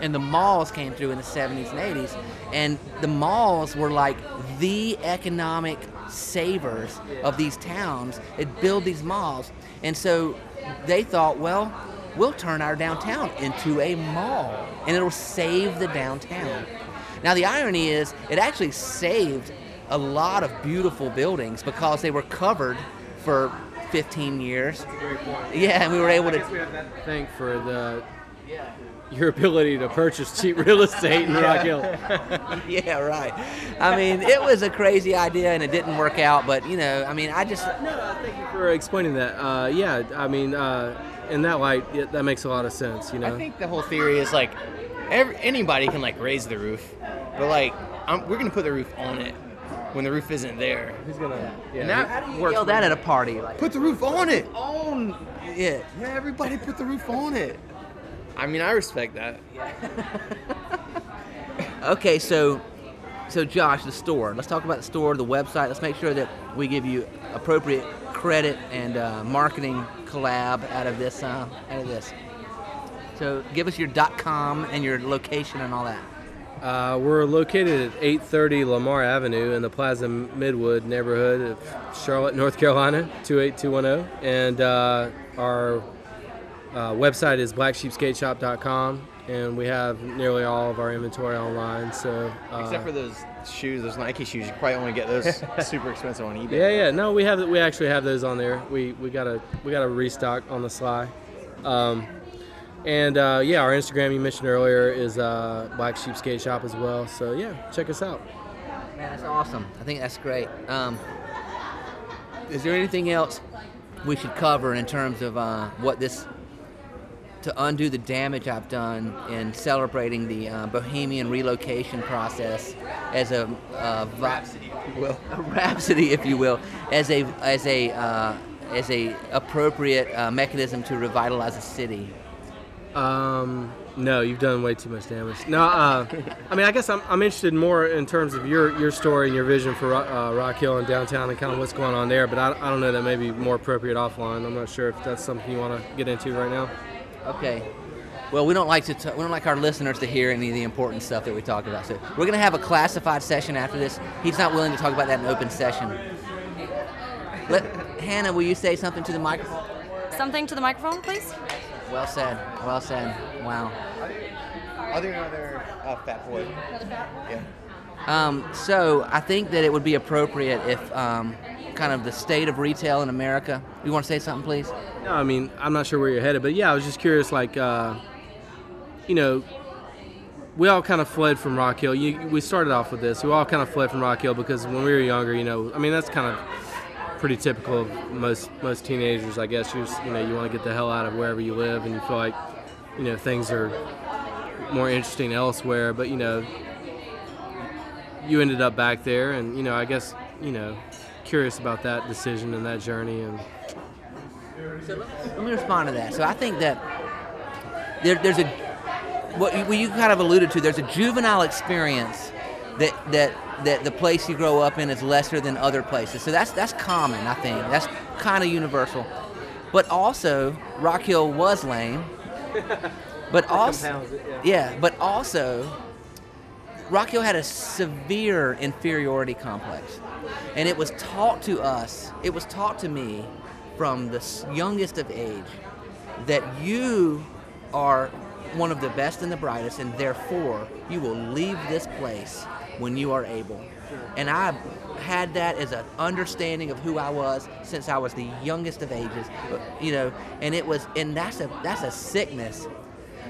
and the malls came through in the 70s and 80s, and the malls were like the economic savers of these towns that build these malls. And so they thought, well, we'll turn our downtown into a mall, and it'll save the downtown. Now, the irony is, it actually saved a lot of beautiful buildings because they were covered for 15 years. Yeah, and we were able to. we have that to thank for the your ability to purchase cheap real estate in Rock Hill. yeah, right. I mean, it was a crazy idea and it didn't work out, but you know, I mean, I just No, Thank you for explaining that. Uh, yeah, I mean, uh, in that light, yeah, that makes a lot of sense. You know. I think the whole theory is like every, anybody can like raise the roof, but like I'm, we're gonna put the roof on it when the roof isn't there. Who's gonna? Yeah. And that how do you works yell that at a party? Like, Put the roof on it. on it. Yeah, everybody put the roof on it. I mean, I respect that. Okay, so so Josh, the store. Let's talk about the store, the website. Let's make sure that we give you appropriate credit and uh, marketing collab out of this. Uh, out of this. So give us your .com and your location and all that. Uh, we're located at 830 Lamar Avenue in the Plaza Midwood neighborhood of Charlotte, North Carolina, 28210. And uh, our uh, website is blacksheepskateshop.com, and we have nearly all of our inventory online. So, uh, Except for those shoes, those Nike shoes, you probably only get those super expensive on eBay. yeah, yeah, no, we have we actually have those on there. We we got a we got a restock on the sly. Um, and uh, yeah, our Instagram you mentioned earlier is uh, Black Sheep Skate Shop as well. So yeah, check us out. Man, that's awesome. I think that's great. Um, is there anything else we should cover in terms of uh, what this to undo the damage I've done in celebrating the uh, Bohemian relocation process as a, uh, vi- Well, a rhapsody, if you will, as a as a uh, as a appropriate uh, mechanism to revitalize a city. Um, no, you've done way too much damage. No, uh, I mean, I guess I'm, I'm interested more in terms of your, your story and your vision for uh, Rock Hill and downtown and kind of what's going on there. But I, I don't know that may be more appropriate offline. I'm not sure if that's something you want to get into right now. Okay. Well, we don't like to t- we don't like our listeners to hear any of the important stuff that we talk about. So we're going to have a classified session after this. He's not willing to talk about that in open session. Let, Hannah, will you say something to the microphone? Something to the microphone, please. Well said. Well said. Wow. I'll do another uh, fat boy. Yeah. Um, so I think that it would be appropriate if um, kind of the state of retail in America. You want to say something, please? No, I mean, I'm not sure where you're headed, but yeah, I was just curious, like, uh, you know, we all kind of fled from Rock Hill. You, we started off with this. We all kind of fled from Rock Hill because when we were younger, you know, I mean, that's kind of pretty typical of most most teenagers, I guess. You you know, you want to get the hell out of wherever you live, and you feel like, you know, things are more interesting elsewhere. But you know, you ended up back there, and you know, I guess, you know, curious about that decision and that journey, and so Let me respond to that. So I think that there, there's a what you, what you kind of alluded to. There's a juvenile experience that that that the place you grow up in is lesser than other places. So that's that's common. I think that's kind of universal. But also, Rock Hill was lame. But also, it, yeah. But also, Rock Hill had a severe inferiority complex, and it was taught to us. It was taught to me from the youngest of age that you are one of the best and the brightest, and therefore you will leave this place when you are able. And I had that as an understanding of who I was since I was the youngest of ages, you know. And it was, and that's a that's a sickness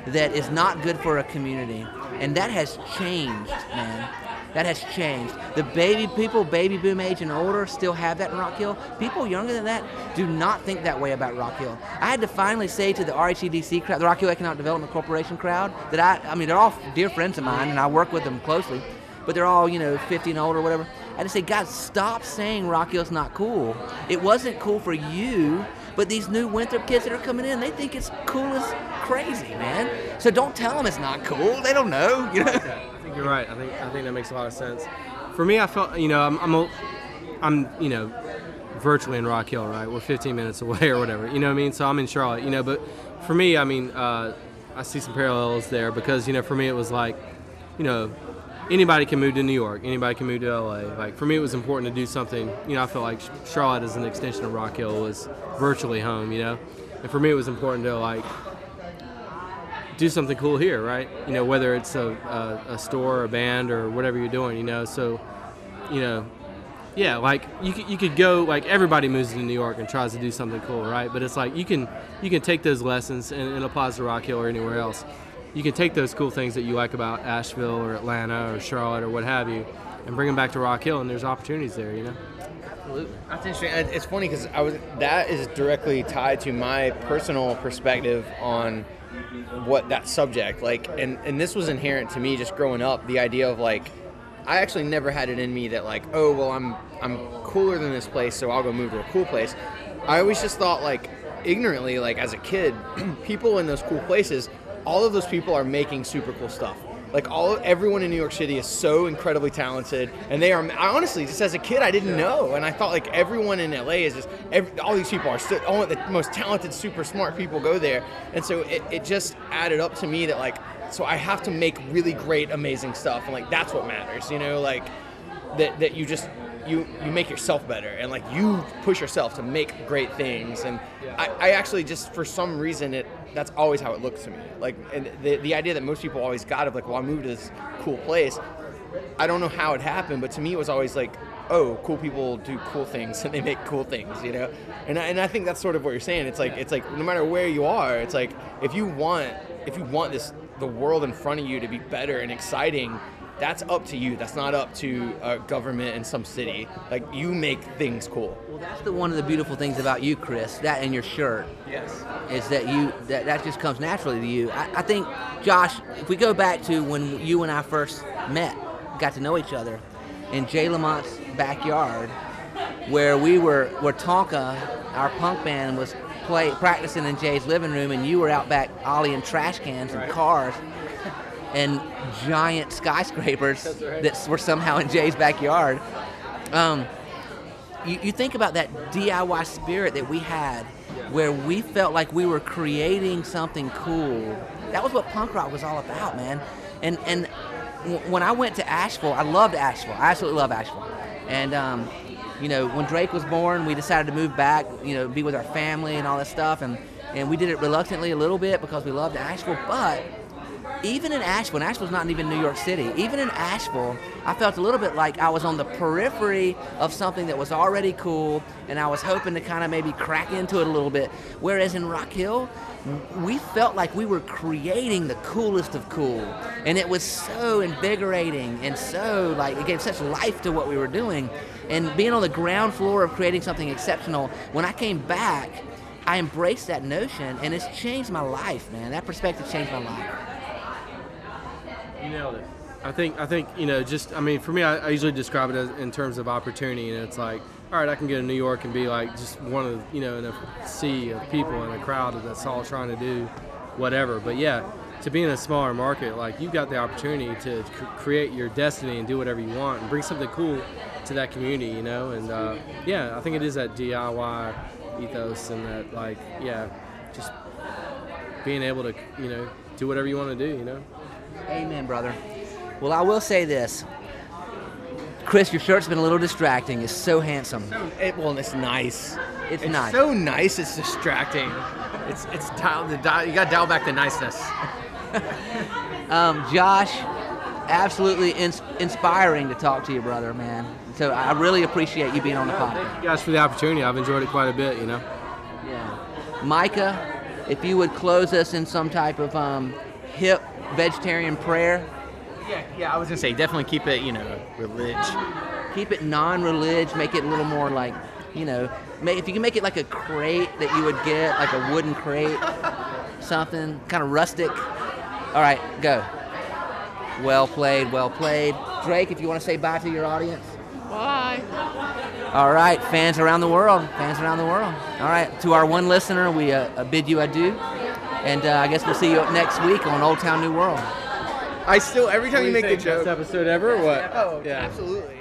that is not good for a community, and that has changed, man. That has changed. The baby people, baby boom age and older, still have that in Rock Hill. People younger than that do not think that way about Rock Hill. I had to finally say to the RHEDC crowd, the Rock Hill Economic Development Corporation crowd, that I, I mean, they're all dear friends of mine, and I work with them closely, but they're all, you know, 50 and older, or whatever. I to say, guys, stop saying Rock Hill's not cool. It wasn't cool for you, but these new Winthrop kids that are coming in, they think it's cool as crazy, man. So don't tell them it's not cool. They don't know, you know. I think you're right. I think I think that makes a lot of sense. For me, I felt you know I'm I'm, a, I'm you know virtually in Rock Hill, right? We're 15 minutes away or whatever. You know what I mean? So I'm in Charlotte, you know. But for me, I mean, uh, I see some parallels there because you know for me it was like, you know, anybody can move to New York, anybody can move to LA. Like for me, it was important to do something. You know, I felt like Charlotte as an extension of Rock Hill was virtually home. You know, and for me, it was important to like do something cool here, right? You know, whether it's a, a, a store, or a band, or whatever you're doing, you know. So, you know, yeah, like you could, you could go like everybody moves to New York and tries to do something cool, right? But it's like you can you can take those lessons and it applies to Rock Hill or anywhere else. You can take those cool things that you like about Asheville or Atlanta or Charlotte or what have you, and bring them back to Rock Hill, and there's opportunities there, you know. Absolutely. That's interesting. It's funny because I was that is directly tied to my personal perspective on what that subject like, and and this was inherent to me just growing up. The idea of like, I actually never had it in me that like, oh well, I'm I'm cooler than this place, so I'll go move to a cool place. I always just thought like ignorantly, like as a kid, people in those cool places, all of those people are making super cool stuff. Like all everyone in New York City is so incredibly talented, and they are. I honestly, just as a kid, I didn't know, and I thought like everyone in LA is just every, all these people are still all the most talented, super smart people go there, and so it, it just added up to me that like so I have to make really great, amazing stuff, and like that's what matters, you know, like that that you just you you make yourself better and like you push yourself to make great things and I, I actually just for some reason it that's always how it looks to me. Like and the, the idea that most people always got of like well i moved to this cool place. I don't know how it happened but to me it was always like oh cool people do cool things and they make cool things you know? And I, and I think that's sort of what you're saying. It's like it's like no matter where you are it's like if you want if you want this the world in front of you to be better and exciting that's up to you. That's not up to a government in some city. Like you make things cool. Well, that's the one of the beautiful things about you, Chris. That and your shirt. Yes. is that you that, that just comes naturally to you. I, I think, Josh, if we go back to when you and I first met, got to know each other, in Jay Lamont's backyard, where we were, where Tonka, our punk band, was play practicing in Jay's living room, and you were out back ollieing trash cans and cars. And giant skyscrapers that were somehow in Jay's backyard. Um, you, you think about that DIY spirit that we had where we felt like we were creating something cool. That was what punk rock was all about, man. And and w- when I went to Asheville, I loved Asheville. I absolutely love Asheville. And um, you know, when Drake was born, we decided to move back, you know, be with our family and all that stuff. And and we did it reluctantly a little bit because we loved Asheville, but even in Asheville, Asheville's not even New York City, even in Asheville, I felt a little bit like I was on the periphery of something that was already cool, and I was hoping to kind of maybe crack into it a little bit. Whereas in Rock Hill, we felt like we were creating the coolest of cool, and it was so invigorating and so like it gave such life to what we were doing. And being on the ground floor of creating something exceptional, when I came back, I embraced that notion, and it's changed my life, man. That perspective changed my life. You nailed it. I think I think you know just I mean for me I, I usually describe it as in terms of opportunity and it's like all right I can go to New York and be like just one of you know in a sea of people in a crowd that's all trying to do whatever but yeah to be in a smaller market like you've got the opportunity to create your destiny and do whatever you want and bring something cool to that community you know and uh, yeah I think it is that DIY ethos and that like yeah just being able to you know do whatever you want to do you know. Amen, brother. Well, I will say this. Chris, your shirt's been a little distracting. It's so handsome. It, well, it's nice. It's nice. so nice. It's distracting. It's it's dial, the dial, you got to dial back the niceness. Um, Josh, absolutely ins- inspiring to talk to you, brother, man. So I really appreciate you being on the podcast. Thank you guys for the opportunity. I've enjoyed it quite a bit, you know. Yeah. Micah, if you would close us in some type of um, hip vegetarian prayer, Yeah, yeah. I was gonna say definitely keep it, you know, religion. keep it non-religious, make it a little more like, you know, ma- if you can make it like a crate that you would get, like a wooden crate, something kind of rustic. All right, go. Well played, well played. Drake, if you want to say bye to your audience. Bye. All right, fans around the world, fans around the world. All right, to our one listener, we uh, bid you adieu, and uh, I guess we'll see you next week on Old Town New World. I still every time you make the Best episode ever or what? Oh, yeah. absolutely.